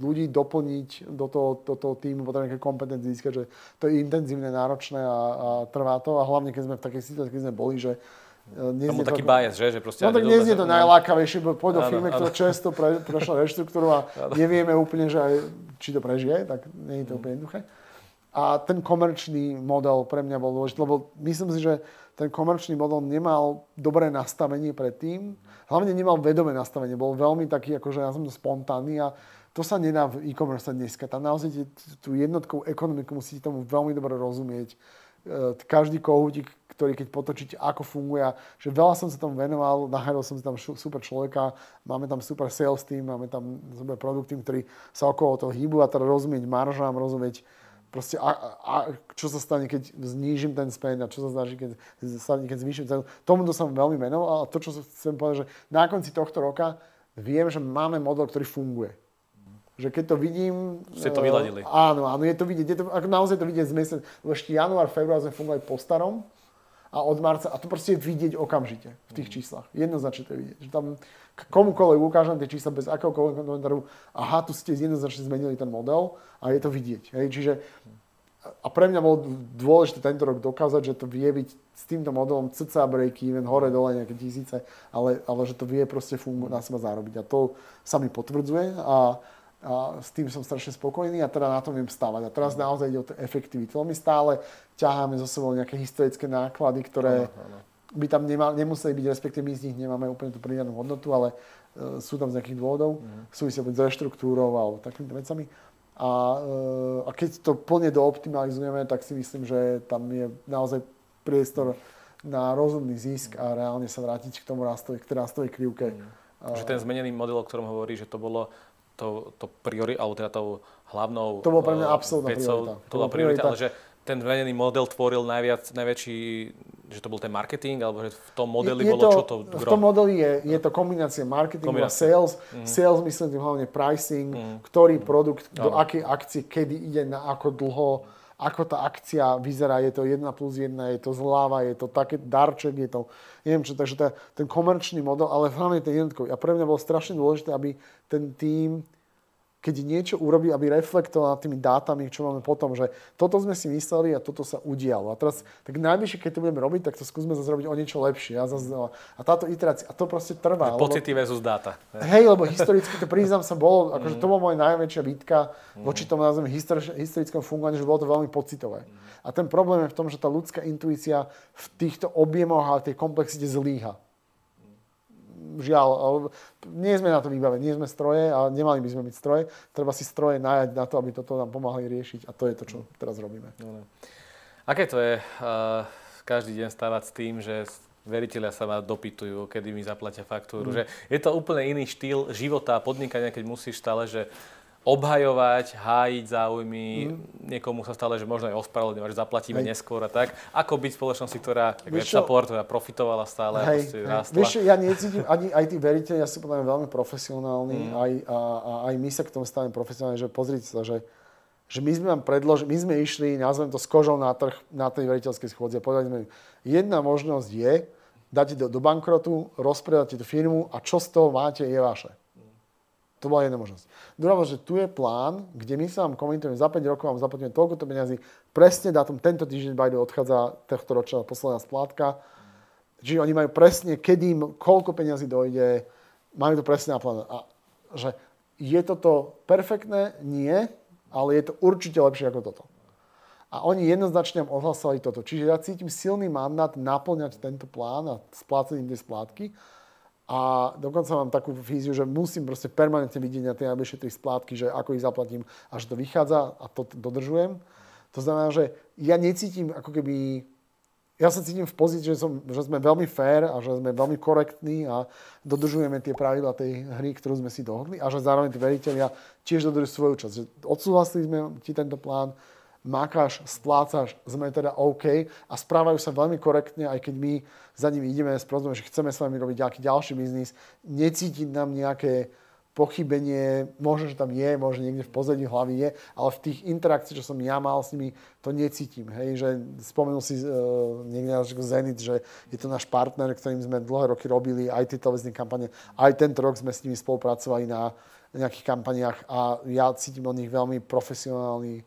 ľudí doplniť do toho, do toho týmu, potom nejaké kompetencie získať, že to je intenzívne, náročné a, a trvá to. A hlavne, keď sme v takej situácii, keď sme boli, že Tomu taký to, bias, že? že proste no tak je to najlákavejšie, bo poď do firmy, ktorá často pre, prešla reštruktúru a nevieme úplne, že aj, či to prežije, tak nie je to úplne jednoduché. A ten komerčný model pre mňa bol dôležitý, lebo myslím si, že ten komerčný model nemal dobré nastavenie predtým, hlavne nemal vedomé nastavenie, bol veľmi taký, akože ja som spontánny a to sa nedá v e-commerce dneska. Tam naozaj tú jednotkovú ekonomiku musíte tomu veľmi dobre rozumieť. E, každý kohútik, ktorý keď potočíte, ako funguje. Že veľa som sa tomu venoval, nachádzal som si tam super človeka, máme tam super sales team, máme tam super produkt team, ktorý sa okolo toho hýbu a teda rozumieť maržám, rozumieť proste a, a, čo sa stane, keď znížim ten spend a čo sa stane, keď, stane, keď zvýšim cenu. Tomu to som veľmi venoval a to, čo chcem povedať, že na konci tohto roka viem, že máme model, ktorý funguje že keď to vidím... Ste to vyladili. Uh, áno, áno, je to vidieť, je to, ako naozaj to vidieť z mesiac, lebo ešte január, február sme fungovali po starom a od marca, a to proste je vidieť okamžite v tých číslach. Jednoznačne to je vidieť. Že tam komukoľvek ukážem tie čísla bez akéhokoľvek komentáru, aha, tu ste jednoznačne zmenili ten model a je to vidieť. Hej? Čiže a pre mňa bolo dôležité tento rok dokázať, že to vie byť s týmto modelom cca break even, hore dole nejaké tisíce, ale, ale že to vie proste fungovať na seba zarobiť. A to sa mi potvrdzuje a, a s tým som strašne spokojný a teda na tom viem stávať. A teraz naozaj ide o efektivitu. My stále ťaháme zo sebou nejaké historické náklady, ktoré by tam nemal, nemuseli byť, respektíve my z nich nemáme úplne tú pridanú hodnotu, ale uh, sú tam z nejakých dôvodov, mm. súvisia s reštruktúrou alebo takýmito vecami. A, uh, a keď to plne dooptimalizujeme, tak si myslím, že tam je naozaj priestor na rozumný zisk a reálne sa vrátiť k tomu rastovej, k rastovej krivke. Mm. Že ten zmenený model, o ktorom hovorí, že to bolo to, to priori, alebo teda tou hlavnou To bolo pre mňa eh, absolútna priorita. To bola priorita, ale že ten zmenený model tvoril najviac, najväčší, že to bol ten marketing, alebo že v tom modeli je, je bolo to, čo to gro? V tom modeli je, je to kombinácia marketingu kombinácia. a sales. Mm. Sales myslím tým hlavne pricing, mm. ktorý produkt, mm. do akej akcie, kedy ide na ako dlho, ako tá akcia vyzerá, je to 1 plus 1, je to zľava, je to také darček, je to, neviem čo, takže tá, ten komerčný model, ale hlavne ten jednotkový. A pre mňa bolo strašne dôležité, aby ten tým keď niečo urobí, aby reflektoval nad tými dátami, čo máme potom, že toto sme si mysleli a toto sa udialo. A teraz, tak najvyššie, keď to budeme robiť, tak to skúsme zase robiť o niečo lepšie. A, zase, a táto iterácia, a to proste trvá. Pocity versus dáta. Hej, lebo historicky to priznám sa bolo, akože to bola moja najväčšia bitka voči tomu nazvem historickom fungovaní, že bolo to veľmi pocitové. A ten problém je v tom, že tá ľudská intuícia v týchto objemoch a tej komplexite zlíha žiaľ, nie sme na to vybavení, nie sme stroje a nemali by sme byť stroje. Treba si stroje najať na to, aby toto nám pomáhali riešiť a to je to, čo teraz robíme. No, no. Aké to je uh, každý deň stávať s tým, že veriteľia sa ma dopytujú, kedy mi zaplatia faktúru. Mm. Že je to úplne iný štýl života a podnikania, keď musíš stále, že obhajovať, hájiť záujmy, mm. niekomu sa stále, že možno aj ospravedlňovať, že zaplatíme hej. neskôr a tak. Ako byť spoločnosti, ktorá, jak support, ktorá profitovala stále hej, a rástla. Vieš, ja necítim, ani aj tí veriteľi, ja si podľa veľmi profesionálni, mm. aj, a, a, aj my sa k tomu stavíme profesionálne, že pozrite sa, že, že my sme vám predložili, my sme išli, nazvem to s kožou na trh na tej veriteľskej schôdzi a povedali sme, jedna možnosť je, dáte do, do bankrotu, rozpredáte tú firmu a čo z toho máte, je vaše. To bola jedna možnosť. Druhá možnosť, že tu je plán, kde my sa vám komentujeme, za 5 rokov vám zaplatíme toľko to peniazy, presne dátum, tento týždeň Bajdu odchádza tohto ročná posledná splátka. Čiže oni majú presne, kedy im, koľko peniazy dojde, majú to presne naplánované. A že je toto perfektné? Nie, ale je to určite lepšie ako toto. A oni jednoznačne ohlasovali toto. Čiže ja cítim silný mandát naplňať tento plán a splácať im tie splátky. A dokonca mám takú víziu, že musím proste permanentne vidieť na tie najbližšie tri splátky, že ako ich zaplatím a že to vychádza a to dodržujem. To znamená, že ja necítim ako keby... Ja sa cítim v pozícii, že, som, že sme veľmi fair a že sme veľmi korektní a dodržujeme tie pravidla tej hry, ktorú sme si dohodli a že zároveň tí veriteľia tiež dodržujú svoju časť. Že odsúhlasili sme ti tento plán, makáš, splácaš, sme teda OK a správajú sa veľmi korektne, aj keď my za nimi ideme s prozbom, že chceme s vami robiť nejaký ďalší biznis, necítiť nám nejaké pochybenie, možno, že tam je, možno niekde v pozadí hlavy je, ale v tých interakciách, čo som ja mal s nimi, to necítim. Hej, že spomenul si uh, niekde náš Zenit, že je to náš partner, ktorým sme dlhé roky robili aj tie televízne kampane, aj tento rok sme s nimi spolupracovali na nejakých kampaniách a ja cítim od nich veľmi profesionálny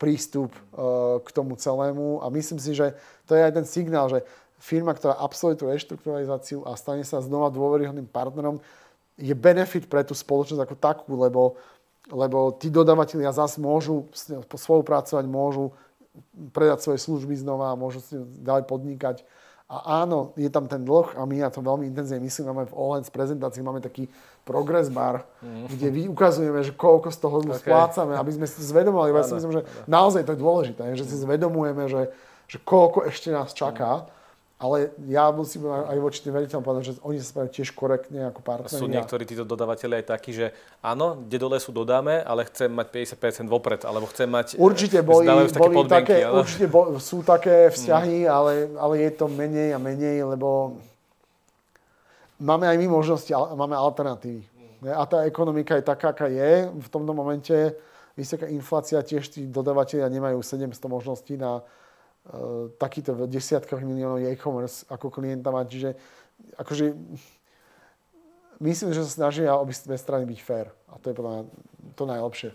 prístup e, k tomu celému. A myslím si, že to je aj ten signál, že firma, ktorá absolvuje tú reštrukturalizáciu a stane sa znova dôveryhodným partnerom, je benefit pre tú spoločnosť ako takú, lebo, lebo tí dodávateľia zase môžu spolupracovať, môžu predať svoje služby znova, môžu si ďalej podnikať a áno, je tam ten dlh a my na to veľmi intenzívne myslím. Máme v All prezentácii máme taký progress bar, mm. kde vy ukazujeme, že koľko z toho okay. splácame, aby sme si zvedomovali. Ja si myslím, že naozaj to je dôležité, že si zvedomujeme, že, že koľko ešte nás čaká. Mm ale ja musím aj voči tým veriteľom povedať, že oni sa správajú tiež korektne ako partneri. Sú niektorí títo dodávateľi aj takí, že áno, kde dole sú dodáme, ale chcem mať 50% vopred, alebo chcem mať... Určite boli, také, boli také, ale... určite bo, sú také vzťahy, hmm. ale, ale je to menej a menej, lebo máme aj my možnosti, máme alternatívy. A tá ekonomika je taká, aká je. V tomto momente vysoká inflácia, tiež tí dodávateľia nemajú 700 možností na takýto v desiatkách miliónov e-commerce ako klienta mať. Čiže akože myslím, že sa snažia obi dve strany byť fair. A to je podľa mňa to najlepšie.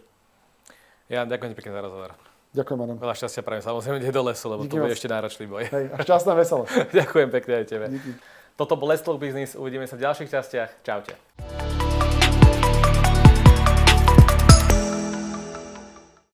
Ja ďakujem pekne za rozhovor. Ďakujem, Adam. Veľa šťastia prajem samozrejme do lesu, lebo Díky to bude ešte náročný boj. Hej, a šťastná veselo. ďakujem pekne aj tebe. Díky. Toto bol Let's Talk Business, uvidíme sa v ďalších častiach. Čaute.